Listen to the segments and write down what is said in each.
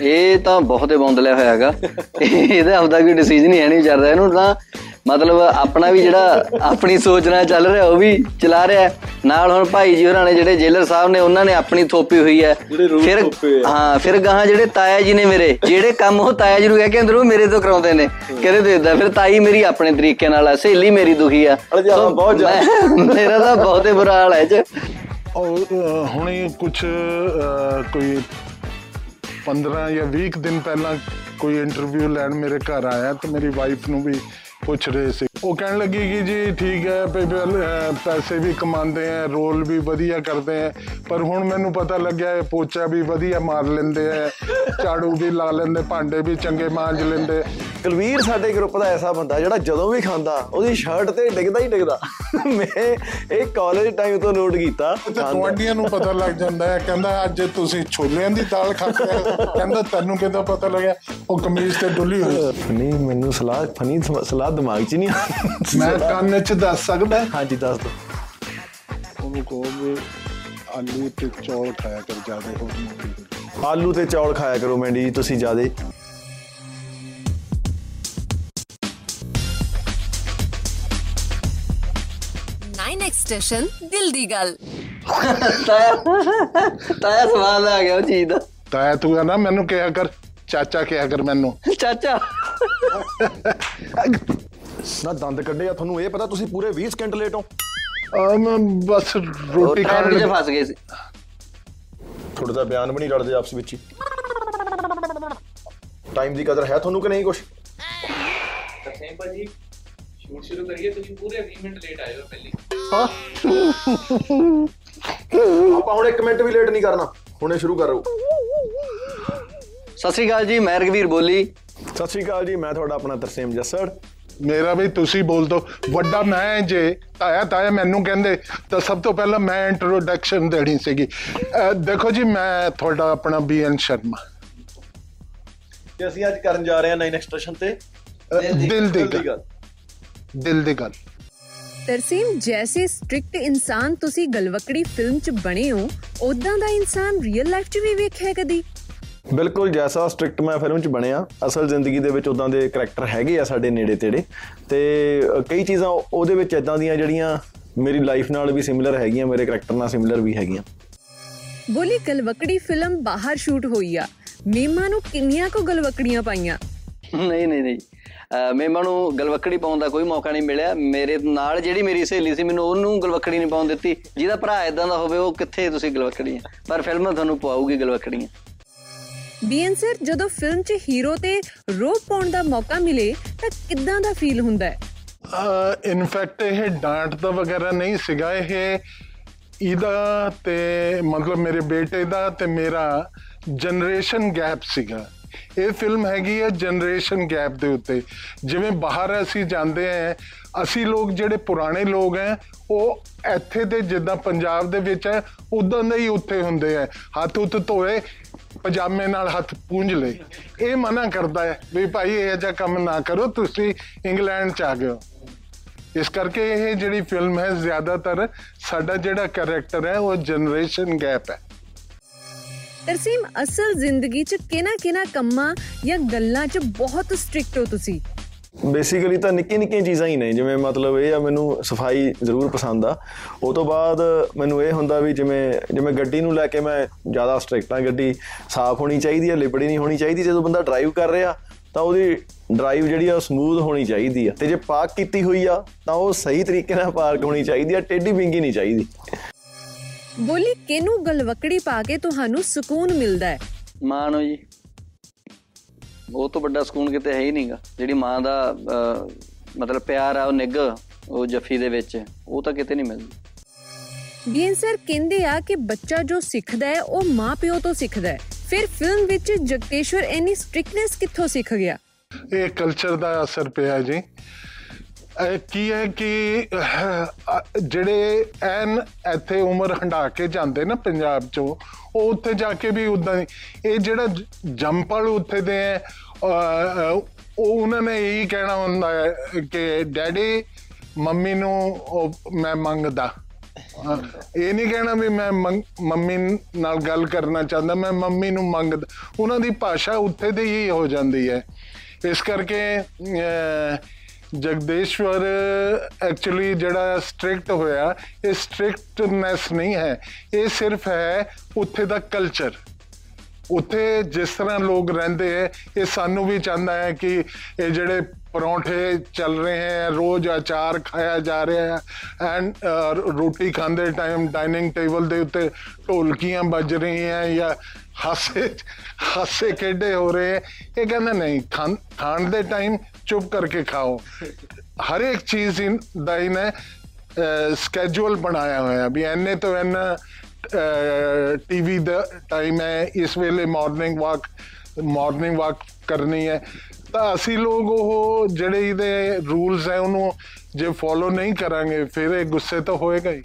ਇਹ ਤਾਂ ਬਹੁਤ ਹੀ ਬੌਂਦਲਿਆ ਹੋਇਆ ਹੈਗਾ ਇਹਦਾ ਆਪਦਾ ਕੋਈ ਡਿਸੀਜਨ ਹੀ ਹੈ ਨਹੀਂ ਚੱਲ ਰਿਹਾ ਇਹਨੂੰ ਤਾਂ ਮਤਲਬ ਆਪਣਾ ਵੀ ਜਿਹੜਾ ਆਪਣੀ ਸੋਚ ਨਾਲ ਚੱਲ ਰਿਹਾ ਉਹ ਵੀ ਚਲਾ ਰਿਹਾ। ਨਾਲ ਹੁਣ ਭਾਈ ਜੀ ਹੋਰਾਂ ਨੇ ਜਿਹੜੇ ਜੇਲਰ ਸਾਹਿਬ ਨੇ ਉਹਨਾਂ ਨੇ ਆਪਣੀ ਥੋਪੀ ਹੋਈ ਹੈ ਫਿਰ। ਹਾਂ ਫਿਰ ਗਾਹਾਂ ਜਿਹੜੇ ਤਾਇਆ ਜੀ ਨੇ ਮੇਰੇ ਜਿਹੜੇ ਕੰਮ ਉਹ ਤਾਇਆ ਜੀ ਨੂੰ ਕਹਿ ਕੇ ਅੰਦਰੋਂ ਮੇਰੇ ਤੋਂ ਕਰਾਉਂਦੇ ਨੇ ਕਹਿੰਦੇ ਤੇ ਇਦਾਂ ਫਿਰ ਤਾਈ ਮੇਰੀ ਆਪਣੇ ਤਰੀਕੇ ਨਾਲ ਆ ਸਹੇਲੀ ਮੇਰੀ ਦੁਖੀ ਆ ਬਹੁਤ ਜ਼ਿਆਦਾ। ਮੇਰਾ ਤਾਂ ਬਹੁਤ ਬੁਰਾ ਹਾਲ ਹੈ ਚ ਔਰ ਹੁਣੇ ਕੁਝ ਕੋਈ 15 ਜਾਂ 20 ਕੁ ਦਿਨ ਪਹਿਲਾਂ ਕੋਈ ਇੰਟਰਵਿਊ ਲੈਣ ਮੇਰੇ ਘਰ ਆਇਆ ਤੇ ਮੇਰੀ ਵਾਈਫ ਨੂੰ ਵੀ ਪੁੱਛ ਰਹੇ ਸੀ ਉਹ ਕਹਿਣ ਲੱਗੀ ਕਿ ਜੀ ਠੀਕ ਹੈ ਪੈਸੇ ਵੀ ਕਮਾਉਂਦੇ ਆ ਰੋਲ ਵੀ ਵਧੀਆ ਕਰਦੇ ਆ ਪਰ ਹੁਣ ਮੈਨੂੰ ਪਤਾ ਲੱਗਿਆ ਇਹ ਪੋਚਾ ਵੀ ਵਧੀਆ ਮਾਰ ਲੈਂਦੇ ਆ ਝਾੜੂ ਵੀ ਲਾ ਲੈਂਦੇ ਭਾਂਡੇ ਵੀ ਚੰਗੇ ਮਾਂਜ ਲੈਂਦੇ ਕੁਲਵੀਰ ਸਾਡੇ ਗਰੁੱਪ ਦਾ ਐਸਾ ਬੰਦਾ ਜਿਹੜਾ ਜਦੋਂ ਵੀ ਖਾਂਦਾ ਉਹਦੀ ਸ਼ਰਟ ਤੇ ਡਿੱਗਦਾ ਹੀ ਡਿੱਗਦਾ ਮੈਂ ਇਹ ਕਾਲਜ ਟਾਈਮ ਤੋਂ ਨੋਟ ਕੀਤਾ ਤੁਹਾਡੀਆਂ ਨੂੰ ਪਤਾ ਲੱਗ ਜਾਂਦਾ ਹੈ ਕਹਿੰਦਾ ਅੱਜ ਤੁਸੀਂ ਛੋਲਿਆਂ ਦੀ ਦਾਲ ਖਾਂਦੇ ਆ ਕਹਿੰਦਾ ਤੈਨੂੰ ਕਿਦਾਂ ਪਤਾ ਲੱਗਿਆ ਉਹ ਕਮੀਜ਼ ਤੇ ਡੁੱਲੀ ਹੋਈ। ਨਹੀਂ ਮੈਨੂੰ ਸਲਾਹ ਫਨੀ ਸਲਾਹ ਦਿਮਾਗ 'ਚ ਨਹੀਂ ਆਉਂਦੀ। ਮੈਂ ਕੰਨ 'ਚ ਦੱਸ ਸਕਦਾ? ਹਾਂਜੀ ਦੱਸ ਦੋ। ਉਹਨੂੰ ਕਹੋ ਵੀ ਆਲੂ ਤੇ ਚੌਲ ਖਾਇਆ ਕਰ ਜ਼ਿਆਦਾ ਹੋਰ ਮੋਟੀ ਆਲੂ ਤੇ ਚੌਲ ਖਾਇਆ ਕਰੋ ਮੈਂਡੀ ਜੀ ਤੁਸੀਂ ਜਿਆਦੇ। ਨਾਈਨ ਐਕਸਟੈਸ਼ਨ ਦਿਲ ਦੀ ਗੱਲ। ਤਾਇਆ ਤਾਇਆ ਸਵਾਦ ਆ ਗਿਆ ਉਹ ਚੀਜ਼ ਦਾ। ਤਾਇਆ ਤੂੰ ਨਾ ਮੈਨੂੰ ਕਿਹਾ ਕਰ ਚਾਚਾ ਕਿਹਾ ਕਰ ਮੈਨੂੰ। ਚਾਚਾ। ਨਾ ਦੰਦ ਕੱਢੇ ਆ ਤੁਹਾਨੂੰ ਇਹ ਪਤਾ ਤੁਸੀਂ ਪੂਰੇ 20 ਸਕਿੰਟ ਲੇਟ ਹੋ। ਆ ਮੈਂ ਬਸ ਰੋਟੀ ਖਾਣ ਟ੍ਰੈਫਿਕ 'ਚ ਲੱਗਾ ਫਸ ਗਏ ਸੀ। ਤੁਹਾਡੇ ਦਾ ਬਿਆਨ ਵੀ ਨਹੀਂ ਰਲਦੇ ਆਪਸ ਵਿੱਚ ਹੀ। ਟਾਈਮ ਦੀ ਕਦਰ ਹੈ ਤੁਹਾਨੂੰ ਕਿ ਨਹੀਂ ਕੁਛ? ਤਰਸੇਮ ਭਾਜੀ ਸ਼ੂਟ ਸ਼ੁਰੂ ਕਰੀਏ ਤੁਸੀਂ ਪੂਰੇ 20 ਮਿੰਟ ਲੇਟ ਆਏ ਹੋ ਪਹਿਲੀ। ਆਪਾਂ ਹੁਣ 1 ਮਿੰਟ ਵੀ ਲੇਟ ਨਹੀਂ ਕਰਨਾ। ਹੁਣੇ ਸ਼ੁਰੂ ਕਰੋ। ਸਤਿ ਸ਼੍ਰੀ ਅਕਾਲ ਜੀ ਮੈਂ ਰਗਵੀਰ ਬੋਲੀ। ਸਤਿ ਸ਼੍ਰੀ ਅਕਾਲ ਜੀ ਮੈਂ ਤੁਹਾਡਾ ਆਪਣਾ ਤਰਸੇਮ ਜੱਸੜ। ਮੇਰਾ ਵੀ ਤੁਸੀਂ ਬੋਲ ਦੋ। ਵੱਡਾ ਮੈਂ ਜੇ ਤਾਇਆ ਤਾਇਆ ਮੈਨੂੰ ਕਹਿੰਦੇ ਤਾਂ ਸਭ ਤੋਂ ਪਹਿਲਾਂ ਮੈਂ ਇੰਟਰੋਡਕਸ਼ਨ ਦੇਣੀ ਸੀਗੀ। ਦੇਖੋ ਜੀ ਮੈਂ ਤੁਹਾਡਾ ਆਪਣਾ ਬੀਐਨ ਸ਼ਰਮਾ। ਤੇ ਅਸੀਂ ਅੱਜ ਕਰਨ ਜਾ ਰਹੇ ਹਾਂ 9 ਐਕਸਟ੍ਰੈਸ਼ਨ ਤੇ। ਦਿਲ ਦੀ ਗੱਲ। ਦਿਲ ਦੀ ਗੱਲ। ਤਰਸੀਮ ਜੈਸੇ ਸਟ੍ਰਿਕਟ ਇਨਸਾਨ ਤੁਸੀਂ ਗਲਵਕੜੀ ਫਿਲਮ 'ਚ ਬਣੇ ਹੋ ਉਦਾਂ ਦਾ ਇਨਸਾਨ ਰੀਅਲ ਲਾਈਫ 'ਚ ਵੀ ਵੇਖਿਆ ਕਦੀ? ਬਿਲਕੁਲ ਜੈਸਾ ਸਟ੍ਰਿਕਟ ਮੈਂ ਫਿਲਮ 'ਚ ਬਣਿਆ ਅਸਲ ਜ਼ਿੰਦਗੀ ਦੇ ਵਿੱਚ ਉਦਾਂ ਦੇ ਕੈਰੈਕਟਰ ਹੈਗੇ ਆ ਸਾਡੇ ਨੇੜੇ ਤੇੜੇ ਤੇ ਕਈ ਚੀਜ਼ਾਂ ਉਹਦੇ ਵਿੱਚ ਇਦਾਂ ਦੀਆਂ ਜਿਹੜੀਆਂ ਮੇਰੀ ਲਾਈਫ ਨਾਲ ਵੀ ਸਿਮਿਲਰ ਹੈਗੀਆਂ ਮੇਰੇ ਕੈਰੈਕਟਰ ਨਾਲ ਸਿਮਿਲਰ ਵੀ ਹੈਗੀਆਂ। ਬੋਲੀ ਗਲਵਕੜੀ ਫਿਲਮ ਬਾਹਰ ਸ਼ੂਟ ਹੋਈ ਆ। ਮੀਮਾ ਨੂੰ ਕਿੰਨੀਆਂ ਕੋ ਗਲਵਕੜੀਆਂ ਪਾਈਆਂ? ਨਹੀਂ ਨਹੀਂ ਨਹੀਂ। ਮੇਮਾ ਨੂੰ ਗਲਵੱਕੜੀ ਪਾਉਣ ਦਾ ਕੋਈ ਮੌਕਾ ਨਹੀਂ ਮਿਲਿਆ। ਮੇਰੇ ਨਾਲ ਜਿਹੜੀ ਮੇਰੀ ਸਹੇਲੀ ਸੀ ਮੈਨੂੰ ਉਹਨੂੰ ਗਲਵੱਕੜੀ ਨਹੀਂ ਪਾਉਣ ਦਿੱਤੀ। ਜਿਹਦਾ ਭਰਾ ਇਦਾਂ ਦਾ ਹੋਵੇ ਉਹ ਕਿੱਥੇ ਤੁਸੀਂ ਗਲਵੱਕੜੀਆਂ ਪਰ ਫਿਲਮ ਤੁਹਾਨੂੰ ਪਵਾਉਗੀ ਗਲਵੱਕੜੀਆਂ। ਬੀਐਨ ਸਰ ਜਦੋਂ ਫਿਲਮ 'ਚ ਹੀਰੋ ਤੇ ਰੋਪ ਪਾਉਣ ਦਾ ਮੌਕਾ ਮਿਲੇ, ਤਾਂ ਕਿੱਦਾਂ ਦਾ ਫੀਲ ਹੁੰਦਾ ਹੈ? ਇਨਫੈਕਟ ਇਹ ਡਾਂਟ ਦਾ ਵਗੈਰਾ ਨਹੀਂ ਸੀਗਾ। ਇਹ ਇਹਦਾ ਤੇ ਮਤਲਬ ਮੇਰੇ ਬੇਟੇ ਦਾ ਤੇ ਮੇਰਾ ਜਨਰੇਸ਼ਨ ਗੈਪ ਸੀਗਾ। ਇਹ ਫਿਲਮ ਹੈਗੀ ਹੈ ਜਨਰੇਸ਼ਨ ਗੈਪ ਦੇ ਉੱਤੇ। ਜਿਵੇਂ ਬਾਹਰ ਅਸੀਂ ਜਾਂਦੇ ਆ ਅਸੀਂ ਲੋਕ ਜਿਹੜੇ ਪੁਰਾਣੇ ਲੋਕ ਹੈ, ਉਹ ਇੱਥੇ ਦੇ ਜਿੱਦਾਂ ਪੰਜਾਬ ਦੇ ਵਿੱਚ ਹੈ, ਉਦਾਂ ਦੇ ਹੀ ਉੱਥੇ ਹੁੰਦੇ ਆ ਹੱਥ ਉੱਤ ਧੋਏ ਪਜਾਮੇ ਨਾਲ ਹੱਥ ਪੂੰਝ ਲਏ। ਇਹ ਮਨਾ ਕਰਦਾ ਹੈ ਵੀ ਭਾਈ ਇਹ ਜਿਹਾ ਕੰਮ ਨਾ ਕਰੋ, ਤੁਸੀਂ ਇੰਗਲੈਂਡ ਚ ਆ ਗਏ ਹੋ। ਇਸ ਕਰਕੇ ਇਹ ਜਿਹੜੀ ਫਿਲਮ ਹੈ, ਜ਼ਿਆਦਾਤਰ ਸਾਡਾ ਜਿਹੜਾ ਕੈਰੈਕਟਰ ਹੈ, ਉਹ ਜਨਰੇਸ਼ਨ ਗੈਪ ਹੈ। ਤਰਸੀਮ, ਅਸਲ ਜ਼ਿੰਦਗੀ 'ਚ ਕਿਹਨਾਂ ਕਿਹਨਾਂ ਕੰਮਾਂ ਜਾਂ ਗੱਲਾਂ 'ਚ ਬਹੁਤ ਸਟ੍ਰਿਕਟ ਹੋ ਤੁਸੀਂ? ਬੇਸਿਕਲੀ ਤਾਂ ਨਿੱਕੀਆਂ ਨਿੱਕੀਆਂ ਚੀਜ਼ਾਂ ਹੀ ਨੇ ਜਿਵੇਂ ਮਤਲਬ ਇਹ ਆ ਮੈਨੂੰ ਸਫ਼ਾਈ ਜ਼ਰੂਰ ਪਸੰਦ ਆ। ਉਹ ਤੋਂ ਬਾਅਦ ਮੈਨੂੰ ਇਹ ਹੁੰਦਾ ਵੀ ਜਿਵੇਂ ਜਿਵੇਂ ਗੱਡੀ ਨੂੰ ਲੈ ਕੇ ਮੈਂ ਜ਼ਿਆਦਾ ਸਟ੍ਰਿਕਟ ਆ ਗੱਡੀ ਸਾਫ਼ ਹੋਣੀ ਚਾਹੀਦੀ ਹੈ ਲਿਬੜੀ ਨਹੀਂ ਹੋਣੀ ਚਾਹੀਦੀ। ਜਦੋਂ ਬੰਦਾ ਡਰਾਈਵ ਕਰ ਰਿਹਾ ਤਾਂ ਉਹਦੀ ਡਰਾਈਵ ਜਿਹੜੀ ਆ ਸਮੂਥ ਹੋਣੀ ਚਾਹੀਦੀ ਆ। ਤੇ ਜੇ ਪਾਰਕ ਕੀਤੀ ਹੋਈ ਆ ਤਾਂ ਉਹ ਸਹੀ ਤਰੀਕੇ ਨਾਲ ਪਾਰਕ ਹੋਣੀ ਚਾਹੀਦੀ ਆ ਟੇਢੀ ਬਿੰਗੀ ਨਹੀਂ ਚਾਹੀਦੀ। ਬੋਲੀ ਕਿਹਨੂੰ ਗਲਵਕੜੀ ਪਾ ਕੇ ਤੁਹਾਨੂੰ ਸਕੂਨ ਮਿਲਦਾ ਹੈ? ਮਾਂ ਨੂੰ ਜੀ। ਉਹ ਤੋਂ ਵੱਡਾ ਸਕੂਨ ਕਿਤੇ ਹੈ ਹੀ ਨਹੀਂਗਾ। ਜਿਹੜੀ ਮਾਂ ਦਾ ਮਤਲਬ ਪਿਆਰ ਆ ਉਹ ਨਿੱਘ ਉਹ ਜੱਫੀ ਦੇ ਵਿੱਚ ਉਹ ਤਾਂ ਕਿਤੇ ਨਹੀਂ ਮਿਲਦੀ। ਬੀਐਨ ਸਰ ਕਹਿੰਦੇ ਆ ਕਿ ਬੱਚਾ ਜੋ ਸਿੱਖਦਾ ਹੈ ਉਹ ਮਾਪਿਓ ਤੋਂ ਸਿੱਖਦਾ ਹੈ। ਫਿਰ ਫਿਲਮ ਵਿੱਚ ਜਗਤੇਸ਼ਵਰ ਇੰਨੀ ਸਟ੍ਰਿਕਟਨੈਸ ਕਿੱਥੋਂ ਸਿੱਖ ਗਿਆ? ਇਹ ਕਲਚਰ ਦਾ ਅਸਰ ਪਿਆ ਜੀ। ਕੀ ਹੈ ਕਿ ਅਹ, ਜਿਹੜੇ ਐਨ ਇੱਥੇ ਉਮਰ ਹੰਡਾ ਕੇ ਜਾਂਦੇ ਨਾ ਪੰਜਾਬ ਚੋਂ ਉਹ ਉੱਥੇ ਜਾ ਕੇ ਵੀ ਉਦਾਂ ਹੀ ਇਹ ਜਿਹੜਾ ਜ- ਜੰਪਲ ਉੱਥੇ ਦੇ ਹੈ ਅਹ, ਉਹ ਉਹਨਾਂ ਨੇ ਇਹੀ ਕਹਿਣਾ ਹੁੰਦਾ ਹੈ ਕਿ ਡੈਡੀ ਮੰਮੀ ਨੂੰ ਉਹ ਮੈਂ ਮੰਗਦਾ। ਹਾਂ, ਇਹ ਨਹੀਂ ਕਹਿਣਾ ਵੀ ਮੈਂ ਮੰਗ- ਮੰਮੀ ਨਾਲ ਗੱਲ ਕਰਨਾ ਚਾਹੁੰਦਾ ਮੈਂ ਮੰਮੀ ਨੂੰ ਮੰਗਦਾ। ਉਹਨਾਂ ਦੀ ਭਾਸ਼ਾ ਉੱਥੇ ਦੀ ਹੀ ਹੋ ਜਾਂਦੀ ਹੈ। ਇਸ ਕਰਕੇ ਅਹ, ਜਗਦੇਸ਼ਵਰ ਐਕਚੁਅਲੀ ਜਿਹੜਾ ਸਟ੍ਰਿਕਟ ਹੋਇਆ, ਇਹ ਸਟ੍ਰਿਕਟਨੈਸ ਨਹੀਂ ਹੈ। ਇਹ ਸਿਰਫ ਹੈ ਉੱਥੇ ਦਾ ਕਲਚਰ ਉੱਥੇ ਜਿਸ ਤਰ੍ਹਾਂ ਲੋਕ ਰਹਿੰਦੇ ਹੈ, ਇਹ ਸਾਨੂੰ ਵੀ ਚਾਹੁੰਦਾ ਹੈ ਕਿ ਇਹ ਜਿਹੜੇ ਪਰੌਂਠੇ ਚੱਲ ਰਹੇ ਹੈ, ਰੋਜ਼ ਅਚਾਰ ਖਾਇਆ ਜਾ ਰਿਹਾ ਹੈ ਐਂਡ ਰੋਟੀ ਖਾਂਦੇ ਟਾਈਮ ਡਾਈਨਿੰਗ ਟੇਬਲ ਦੇ ਉੱਤੇ ਢੋਲਕੀਆਂ ਵੱਜ ਰਹੀਆਂ ਜਾਂ ਹਾਸੇ ਹਾਸੇ ਖੇਡੇ ਹੋ ਰਹੇ ਇਹ ਕਹਿੰਦਾ ਨਹੀਂ ਖਾਣ ਖਾਣ ਦੇ ਟਾਈਮ ਚੁੱਪ ਕਰਕੇ ਖਾਓ। ਹਰ ਇੱਕ ਚੀਜ਼ ਇਨ ਦਾ ਇਹਨੇ ਸਕੇਜੂਲ ਬਣਾਇਆ ਹੋਇਆ ਵੀ ਐਨੇ ਤੋਂ ਐਨਾ ਟੀਵੀ ਦਾ ਟਾਈਮ ਹੈ, ਇਸ ਵੇਲੇ ਮਾਰਨਿੰਗ ਵਾਕ ਮਾਰਨਿੰਗ ਵਾਕ ਕਰਨੀ ਹੈ। ਤਾਂ ਅਸੀਂ ਲੋਕ ਉਹ ਜਿਹੜੇ ਇਹਦੇ ਰੂਲਸ ਹੈ, ਉਹਨੂੰ ਜੇ ਫੋਲੋ ਨਹੀਂ ਕਰਾਂਗੇ, ਫਿਰ ਇਹ ਗੁੱਸੇ ਤਾਂ ਹੋਏਗਾ ਹੀ।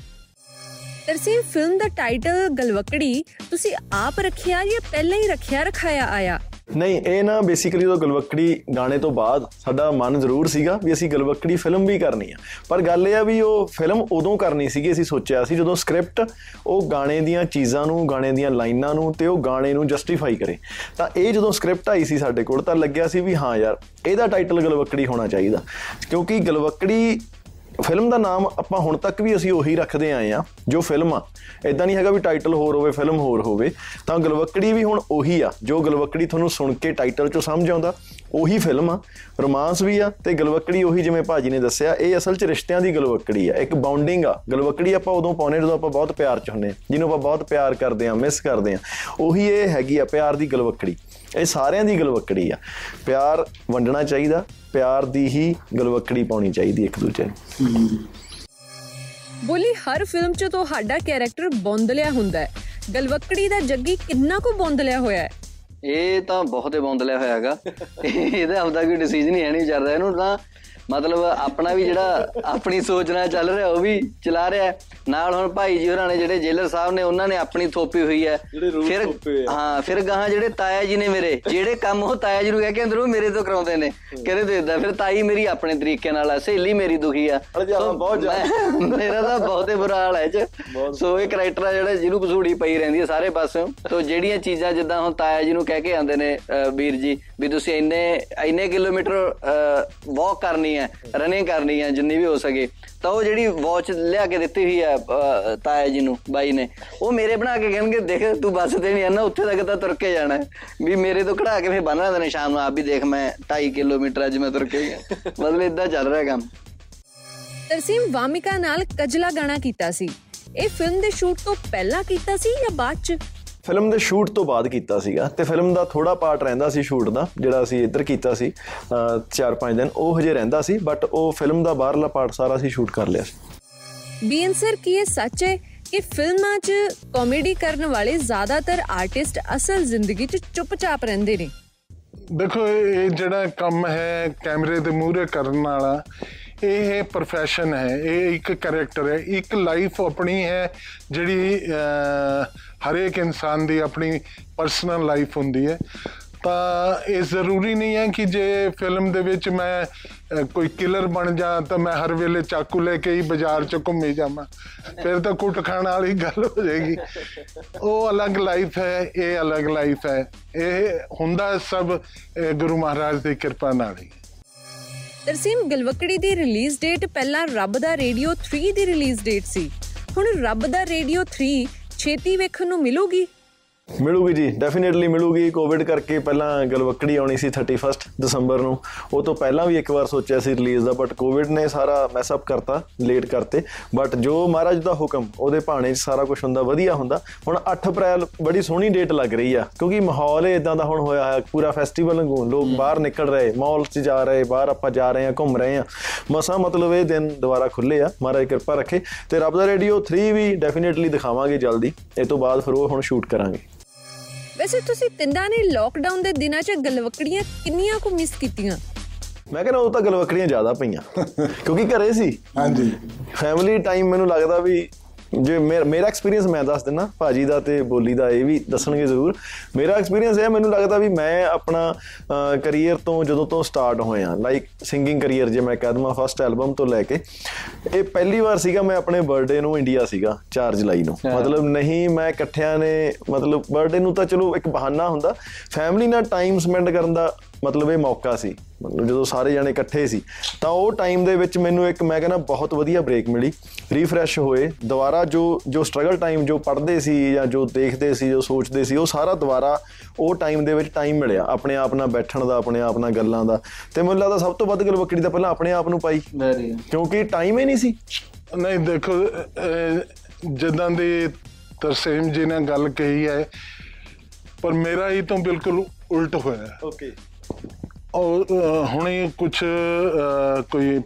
ਤਰਸੀਮ ਫਿਲਮ ਦਾ ਟਾਈਟਲ ਗਲਵਕੜੀ ਤੁਸੀਂ ਆਪ ਰੱਖਿਆ ਜਾਂ ਪਹਿਲਾਂ ਹੀ ਰੱਖਿਆ, ਰਖਾਇਆ ਆਇਆ? ਨਹੀਂ, ਇਹ ਨਾ ਬੇਸਿਕਲੀ ਉਹ ਗਲਵੱਕੜੀ ਗਾਣੇ ਤੋਂ ਬਾਅਦ ਸਾਡਾ ਮਨ ਜ਼ਰੂਰ ਸੀਗਾ ਵੀ ਅਸੀਂ ਗਲਵੱਕੜੀ ਫਿਲਮ ਵੀ ਕਰਨੀ ਆ। ਪਰ ਗੱਲ ਇਹ ਆ ਵੀ ਉਹ ਫਿਲਮ ਉਦੋਂ ਕਰਨੀ ਸੀਗੀ, ਅਸੀਂ ਸੋਚਿਆ ਸੀ ਜਦੋਂ ਸਕ੍ਰਿਪਟ ਉਹ ਗਾਣੇ ਦੀਆਂ ਚੀਜ਼ਾਂ ਨੂੰ, ਗਾਣੇ ਦੀਆਂ ਲਾਈਨਾਂ ਨੂੰ ਤੇ ਉਹ ਗਾਣੇ ਨੂੰ ਜਸਟੀਫਾਈ ਕਰੇ। ਤਾਂ ਇਹ ਜਦੋਂ ਸਕ੍ਰਿਪਟ ਆਈ ਸੀ ਸਾਡੇ ਕੋਲ ਤਾਂ ਲੱਗਿਆ ਸੀ ਵੀ ਹਾਂ ਯਾਰ, ਇਹਦਾ ਟਾਈਟਲ ਗਲਵੱਕੜੀ ਹੋਣਾ ਚਾਹੀਦਾ। ਕਿਉਂਕਿ ਗਲਵੱਕੜੀ ਫਿਲਮ ਦਾ ਨਾਮ ਆਪਾਂ ਹੁਣ ਤੱਕ ਵੀ ਅਸੀਂ ਉਹੀ ਰੱਖਦੇ ਆਏ ਆ ਜੋ ਫਿਲਮ ਆ। ਇਦਾਂ ਨਹੀਂ ਹੈਗਾ ਵੀ ਟਾਈਟਲ ਹੋਰ ਹੋਵੇ, ਫਿਲਮ ਹੋਰ ਹੋਵੇ। ਤਾਂ ਗਲਵੱਕੜੀ ਵੀ ਹੁਣ ਉਹੀ ਆ, ਜੋ ਗਲਵੱਕੜੀ ਤੁਹਾਨੂੰ ਸੁਣ ਕੇ ਟਾਈਟਲ ਚੋਂ ਸਮਝ ਆਉਂਦਾ, ਉਹੀ ਫਿਲਮ ਆ। ਰੋਮਾਂਸ ਵੀ ਆ ਤੇ ਗਲਵੱਕੜੀ ਉਹੀ ਜਿਵੇਂ ਭਾਜੀ ਨੇ ਦੱਸਿਆ, ਇਹ ਅਸਲ 'ਚ ਰਿਸ਼ਤਿਆਂ ਦੀ ਗਲਵੱਕੜੀ ਆ, ਇੱਕ ਬਾਉਂਡਿੰਗ ਆ। ਗਲਵੱਕੜੀ ਆਪਾਂ ਉਦੋਂ ਪਾਉਨੇ ਜਦੋਂ ਆਪਾਂ ਬਹੁਤ ਪਿਆਰ 'ਚ ਹੁੰਨੇ ਆ, ਜਿਹਨੂੰ ਆਪਾਂ ਬਹੁਤ ਪਿਆਰ ਕਰਦੇ ਆ, ਮਿਸ ਕਰਦੇ ਆ। ਉਹੀ ਇਹ ਹੈਗੀ ਆ ਪਿਆਰ ਦੀ ਗਲਵੱਕੜੀ। ਇਹ ਸਾਰਿਆਂ ਦੀ ਗਲਵੱਕੜੀ ਆ। ਪਿਆਰ ਵੰਡਣਾ ਚਾਹੀਦਾ ਪਿਆਰ ਦੀ ਹੀ ਗਲਵੱਕੜੀ ਪਾਉਣੀ ਚਾਹੀਦੀ ਇੱਕ ਦੂਜੇ ਨੂੰ। ਬੋਲੀ ਹਰ ਫਿਲਮ 'ਚ ਤੁਹਾਡਾ ਕੈਰੈਕਟਰ ਬੌਂਦਲਿਆ ਹੁੰਦਾ ਹੈ। ਗਲਵਕੜੀ ਦਾ ਜੱਗੀ ਕਿੰਨਾ ਕੁ ਬੌਂਦਲਿਆ ਹੋਇਆ ਹੈ? ਇਹ ਤਾਂ ਬਹੁਤ ਬੌਂਦਲਿਆ ਹੋਇਆ ਹੈਗਾ। ਇਹਦਾ ਆਪਦਾ ਕੋਈ ਡਿਸੀਜਨ ਹੀ ਹੈ ਨਹੀਂ ਚੱਲ ਰਿਹਾ ਇਹਨੂੰ ਤਾਂ ਮਤਲਬ ਆਪਣਾ ਵੀ ਜਿਹੜਾ ਆਪਣੀ ਸੋਚ ਨਾਲ ਚੱਲ ਰਿਹਾ ਉਹ ਵੀ ਚਲਾ ਰਿਹਾ। ਨਾਲ ਹੁਣ ਭਾਈ ਜੀ ਹੋਰਾਂ ਨੇ ਜਿਹੜੇ ਜੇਲਰ ਸਾਹਿਬ ਨੇ ਉਹਨਾਂ ਨੇ ਆਪਣੀ ਥੋਪੀ ਹੋਈ ਹੈ। ਫਿਰ ਹਾਂ ਫਿਰ ਗਾਹਾਂ ਜਿਹੜੇ ਤਾਇਆ ਜੀ ਨੇ ਮੇਰੇ ਜਿਹੜੇ ਕੰਮ ਉਹ ਤਾਇਆ ਜੀ ਨੂੰ ਕਹਿ ਕੇ ਅੰਦਰੋਂ ਮੇਰੇ ਤੋਂ ਕਰਾਉਂਦੇ ਨੇ। ਕਹਿੰਦੇ ਤੇ ਇਦਾਂ ਫਿਰ ਤਾਈ ਮੇਰੀ ਆਪਣੇ ਤਰੀਕੇ ਨਾਲ ਆ ਸਹੇਲੀ ਮੇਰੀ ਦੁਖੀ ਆ। ਮੇਰਾ ਤਾਂ ਬਹੁਤ ਬੁਰਾ ਹਾਲ ਹੈ ਚ। ਸੋ ਇਹ ਕਰੈਕਟਰ ਆ ਜਿਹੜਾ ਜਿਹਨੂੰ ਪਸੂੜੀ ਪਈ ਰਹਿੰਦੀ ਹੈ ਸਾਰੇ ਪਾਸਿਓਂ ਸੋ ਜਿਹੜੀਆਂ ਚੀਜ਼ਾਂ ਜਿੱਦਾਂ ਹੁਣ ਤਾਇਆ ਜੀ ਨੂੰ ਕਹਿ ਕੇ ਆਉਂਦੇ ਨੇ ਵੀਰ ਜੀ ਵੀ ਤੁਸੀਂ ਇੰਨੇ ਇੰਨੇ ਕਿਲੋਮੀਟਰ ਵਾਕ ਕਰਨੀ ਹੈ ਰਨਿੰਗ ਕਰਨੀ ਹੈ ਜਿੰਨੀ ਵੀ ਹੋ ਸਕੇ। ਤਾਂ ਉਹ ਜਿਹੜੀ ਵਾਚ ਲਿਆ ਕੇ ਦਿੱਤੀ ਹੋਈ ਹੈ ਅਹ, ਤਾਇਆ ਜੀ ਨੂੰ ਬਾਈ ਨੇ ਉਹ ਮੇਰੇ ਬਣਾ ਕੇ ਕਹਿਣਗੇ ਦੇਖ ਤੂੰ ਬੱਸ ਤੇ ਨਹੀਂ ਆਣਾ ਉੱਥੇ ਤੱਕ ਤਾਂ ਤੁਰ ਕੇ ਜਾਣਾ ਹੈ। ਵੀ ਮੇਰੇ ਤੋਂ ਕਢਾ ਕੇ ਫਿਰ ਬੰਨ੍ਹ ਦਿੰਦੇ ਨੇ ਸ਼ਾਮ ਨੂੰ ਆਪ ਵੀ ਦੇਖ ਮੈਂ 2.5 ਕਿਲੋਮੀਟਰ ਅੱਜ ਮੈਂ ਤੁਰ ਕੇ ਗਿਆ ਮਤਲਬ ਇਦਾਂ ਚੱਲ ਰਿਹਾ ਕੰਮ। ਤਰਸੀਮ ਵਾਮਿਕਾ ਨਾਲ ਕਜਲਾ ਗਾਣਾ ਕੀਤਾ ਸੀ। ਇਹ ਫਿਲਮ ਦੇ ਸ਼ੂਟ ਤੋਂ ਪਹਿਲਾਂ ਕੀਤਾ ਸੀ ਜਾਂ ਬਾਅਦ 'ਚ? ਫਿਲਮ ਦੇ ਸ਼ੂਟ ਤੋਂ ਬਾਅਦ ਕੀਤਾ ਸੀਗਾ ਤੇ ਫਿਲਮ ਦਾ ਥੋੜਾ ਪਾਰਟ ਰਹਿੰਦਾ ਸੀ ਸ਼ੂਟ ਦਾ ਜਿਹੜਾ ਅਸੀਂ ਇੱਧਰ ਕੀਤਾ ਸੀ 4-5 ਦਿਨ ਉਹ ਹਜੇ ਰਹਿੰਦਾ ਸੀ ਬਟ ਉਹ ਫਿਲਮ ਦਾ ਬਾਹਰਲਾ ਪਾਰਟ ਸਾਰਾ ਅਸੀਂ ਸ਼ੂਟ ਕਰ ਲਿਆ ਸੀ। ਬੀਐਨ ਸਰ ਕੀ ਇਹ ਸੱਚ ਹੈ ਕਿ ਫਿਲਮਾਂ 'ਚ ਕਾਮੇਡੀ ਕਰਨ ਵਾਲੇ ਜ਼ਿਆਦਾਤਰ ਆਰਟਿਸਟ ਅਸਲ ਜ਼ਿੰਦਗੀ 'ਚ ਚੁੱਪਚਾਪ ਰਹਿੰਦੇ ਨੇ? ਦੇਖੋ ਇਹ ਇਹ ਜਿਹੜਾ ਕੰਮ ਹੈ ਕੈਮਰੇ ਦੇ ਮੂਹਰੇ ਕਰਨ ਵਾਲਾ ਇਹ ਪ੍ਰੋਫੈਸ਼ਨ ਹੈ ਇਹ ਇੱਕ ਕੈਰੈਕਟਰ ਹੈ ਇੱਕ ਲਾਈਫ ਆਪਣੀ ਹੈ ਜਿਹੜੀ ਅਹ, ਹਰੇਕ ਇਨਸਾਨ ਦੀ ਆਪਣੀ ਪਰਸਨਲ ਲਾਈਫ ਹੁੰਦੀ ਹੈ। ਤਾਂ ਇਹ ਜ਼ਰੂਰੀ ਨਹੀਂ ਹੈ ਕਿ ਜੇ ਫਿਲਮ ਦੇ ਵਿੱਚ ਮੈਂ ਅਹ, ਕੋਈ ਕਿਲਰ ਬਣ ਜਾ ਤਾਂ ਮੈਂ ਹਰ ਵੇਲੇ ਚਾਕੂ ਲੈ ਕੇ ਹੀ ਬਾਜ਼ਾਰ 'ਚ ਘੁੰਮੀ ਜਾਵਾਂ। ਫਿਰ ਤਾਂ ਕੁੱਟ ਖਾਣ ਵਾਲੀ ਗੱਲ ਹੋ ਜਾਏਗੀ। ਉਹ ਅਲੱਗ ਲਾਈਫ ਹੈ ਇਹ ਅਲੱਗ ਲਾਈਫ ਹੈ। ਇਹ ਹੁੰਦਾ ਸਭ ਅਹ, ਗੁਰੂ ਮਹਾਰਾਜ ਦੀ ਕਿਰਪਾ ਨਾਲ ਹੀ। ਤਰਸੀਮ ਗਲਵਕੜੀ ਦੀ ਰਿਲੀਜ਼ ਡੇਟ ਪਹਿਲਾਂ ਰੱਬ ਦਾ ਰੇਡੀਓ 3 ਦੀ ਰਿਲੀਜ਼ ਡੇਟ ਸੀ। ਹੁਣ ਰੱਬ ਦਾ ਰੇਡੀਓ 3 ਛੇਤੀ ਵੇਖਣ ਨੂੰ ਮਿਲੂਗੀ? ਮਿਲੂਗੀ ਜੀ ਡੈਫੀਨਿਟਲੀ ਮਿਲੂਗੀ। ਕੋਵਿਡ ਕਰਕੇ ਪਹਿਲਾਂ ਗਲਵੱਕੜੀ ਆਉਣੀ ਸੀ 31 ਦਸੰਬਰ ਨੂੰ। ਉਹ ਤੋਂ ਪਹਿਲਾਂ ਵੀ ਇੱਕ ਵਾਰ ਸੋਚਿਆ ਸੀ ਰਿਲੀਜ਼ ਦਾ ਬਟ ਕੋਵਿਡ ਨੇ ਸਾਰਾ ਮੈਸ ਅਪ ਕਰਤਾ ਲੇਟ ਕਰਤੇ। ਬਟ ਜੋ ਮਹਾਰਾਜ ਦਾ ਹੁਕਮ ਉਹਦੇ ਭਾਣੇ 'ਚ ਸਾਰਾ ਕੁਝ ਹੁੰਦਾ ਵਧੀਆ ਹੁੰਦਾ। ਹੁਣ 8 ਅਪ੍ਰੈਲ ਬੜੀ ਸੋਹਣੀ ਡੇਟ ਲੱਗ ਰਹੀ ਆ ਕਿਉਂਕਿ ਮਾਹੌਲ ਇਦਾਂ ਦਾ ਹੁਣ ਹੋਇਆ ਹੈ ਪੂਰਾ ਫੈਸਟੀਵਲ ਵਾਂਗੂ ਲੋਕ ਬਾਹਰ ਨਿਕਲ ਰਹੇ ਮਾਲ 'ਚ ਜਾ ਰਹੇ ਬਾਹਰ ਆਪਾਂ ਜਾ ਰਹੇ ਆ ਘੁੰਮ ਰਹੇ ਆ। ਮਸਾ ਮਤਲਬ ਇਹ ਦਿਨ ਦੁਬਾਰਾ ਖੁੱਲੇ ਆ ਮਹਾਰਾਜ ਕਿਰਪਾ ਰੱਖੇ। ਤੇ ਰੱਬ ਦਾ ਰੇਡੀਓ 3 ਵੀ ਡੈਫੀਨਿਟਲੀ ਦਿਖਾਵਾਂਗੇ ਜਲਦੀ। ਇਹ ਤੋਂ ਬਾਅਦ ਫਿਰ ਉਹ ਹੁਣ ਸ਼ੂਟ ਕਰਾਂਗੇ। ਵੈਸੇ ਤੁਸੀਂ ਤਿੰਨਾਂ ਨੇ ਲੋਕਡਾਊਨ ਦੇ ਦਿਨਾਂ 'ਚ ਗਲਵਕੜੀਆਂ ਕਿੰਨੀਆਂ ਕੁ ਮਿਸ ਕੀਤੀਆਂ? ਮੈਂ ਕਹਿੰਦਾ ਉਹ ਤਾਂ ਗਲਵਕੜੀਆਂ ਜ਼ਿਆਦਾ ਪਈਆਂ ਕਿਉਂਕਿ ਘਰੇ ਸੀ। ਹਾਂਜੀ। ਫੈਮਿਲੀ ਟਾਈਮ ਮੈਨੂੰ ਲੱਗਦਾ ਵੀ ਜੇ ਮੇਰਾ ਮੇਰਾ ਐਕਸਪੀਰੀਅੰਸ ਮੈਂ ਦੱਸ ਦਿੰਨਾ ਭਾਜੀ ਦਾ ਤੇ ਬੋਲੀ ਦਾ ਇਹ ਵੀ ਦੱਸਣਗੇ ਜ਼ਰੂਰ। ਮੇਰਾ ਐਕਸਪੀਰੀਅੰਸ ਇਹ ਮੈਨੂੰ ਲੱਗਦਾ ਵੀ ਮੈਂ ਆਪਣਾ ਕੈਰੀਅਰ ਤੋਂ ਜਦੋਂ ਤੋਂ ਸਟਾਰਟ ਹੋਇਆ ਲਾਈਕ ਸਿੰਗਿੰਗ ਕੈਰੀਅਰ ਜੇ ਮੈਂ ਕਹਿ ਦਵਾਂ ਫਸਟ ਐਲਬਮ ਤੋਂ ਲੈ ਕੇ। ਇਹ ਪਹਿਲੀ ਵਾਰ ਸੀਗਾ ਮੈਂ ਆਪਣੇ ਬਰਥਡੇ ਨੂੰ ਇੰਡੀਆ ਸੀਗਾ 4 ਜੁਲਾਈ ਨੂੰ। ਮਤਲਬ ਨਹੀਂ ਮੈਂ ਇਕੱਠਿਆਂ ਨੇ ਮਤਲਬ ਬਰਥਡੇ ਨੂੰ ਤਾਂ ਚਲੋ ਇੱਕ ਬਹਾਨਾ ਹੁੰਦਾ। ਫੈਮਿਲੀ ਨਾਲ ਟਾਈਮ ਸਪੈਂਡ ਕਰਨ ਦਾ ਮਤਲਬ ਇਹ ਮੌਕਾ ਸੀ। ਮਤਲਬ ਜਦੋਂ ਸਾਰੇ ਜਣੇ ਇਕੱਠੇ ਸੀ ਤਾਂ ਉਹ ਟਾਈਮ ਦੇ ਵਿੱਚ ਮੈਨੂੰ ਇੱਕ ਮੈਂ ਕਹਿੰਦਾ ਬਹੁਤ ਵਧੀਆ ਬ੍ਰੇਕ ਮਿਲੀ। ਰੀਫਰੈਸ਼ ਹੋਏ। ਦੁਬਾਰਾ ਜੋ ਜੋ ਸਟਰਗਲ ਟਾਈਮ ਜੋ ਪੜ੍ਹਦੇ ਸੀ ਜਾਂ ਜੋ ਦੇਖਦੇ ਸੀ ਜੋ ਸੋਚਦੇ ਸੀ ਉਹ ਸਾਰਾ ਦੁਬਾਰਾ ਉਹ ਟਾਈਮ ਦੇ ਵਿੱਚ ਟਾਈਮ ਮਿਲਿਆ। ਆਪਣੇ ਆਪ ਨਾਲ ਬੈਠਣ ਦਾ ਆਪਣੇ ਆਪ ਨਾਲ ਗੱਲਾਂ ਦਾ। ਤੇ ਮੈਨੂੰ ਲੱਗਦਾ ਸਭ ਤੋਂ ਵੱਧ ਗਲਵਕੜੀ ਦਾ ਪਹਿਲਾਂ ਆਪਣੇ ਆਪ ਨੂੰ ਪਾਈ। ਕਿਉਂਕਿ ਟਾਈਮ ਹੀ ਨਹੀਂ ਸੀ। ਨਹੀਂ ਦੇਖੋ ਜਿੱਦਾਂ ਦੀ ਤਰਸੇਮ ਜੀ ਨੇ ਗੱਲ ਕਹੀ ਹੈ ਪਰ ਮੇਰਾ ਹੀ ਤਾਂ ਬਿਲਕੁਲ ਉਲਟ ਹੋਇਆ। ਓਕੇ ਔਰ ਅਹ, ਹੁਣੇ ਕੁਝ ਕੋਈ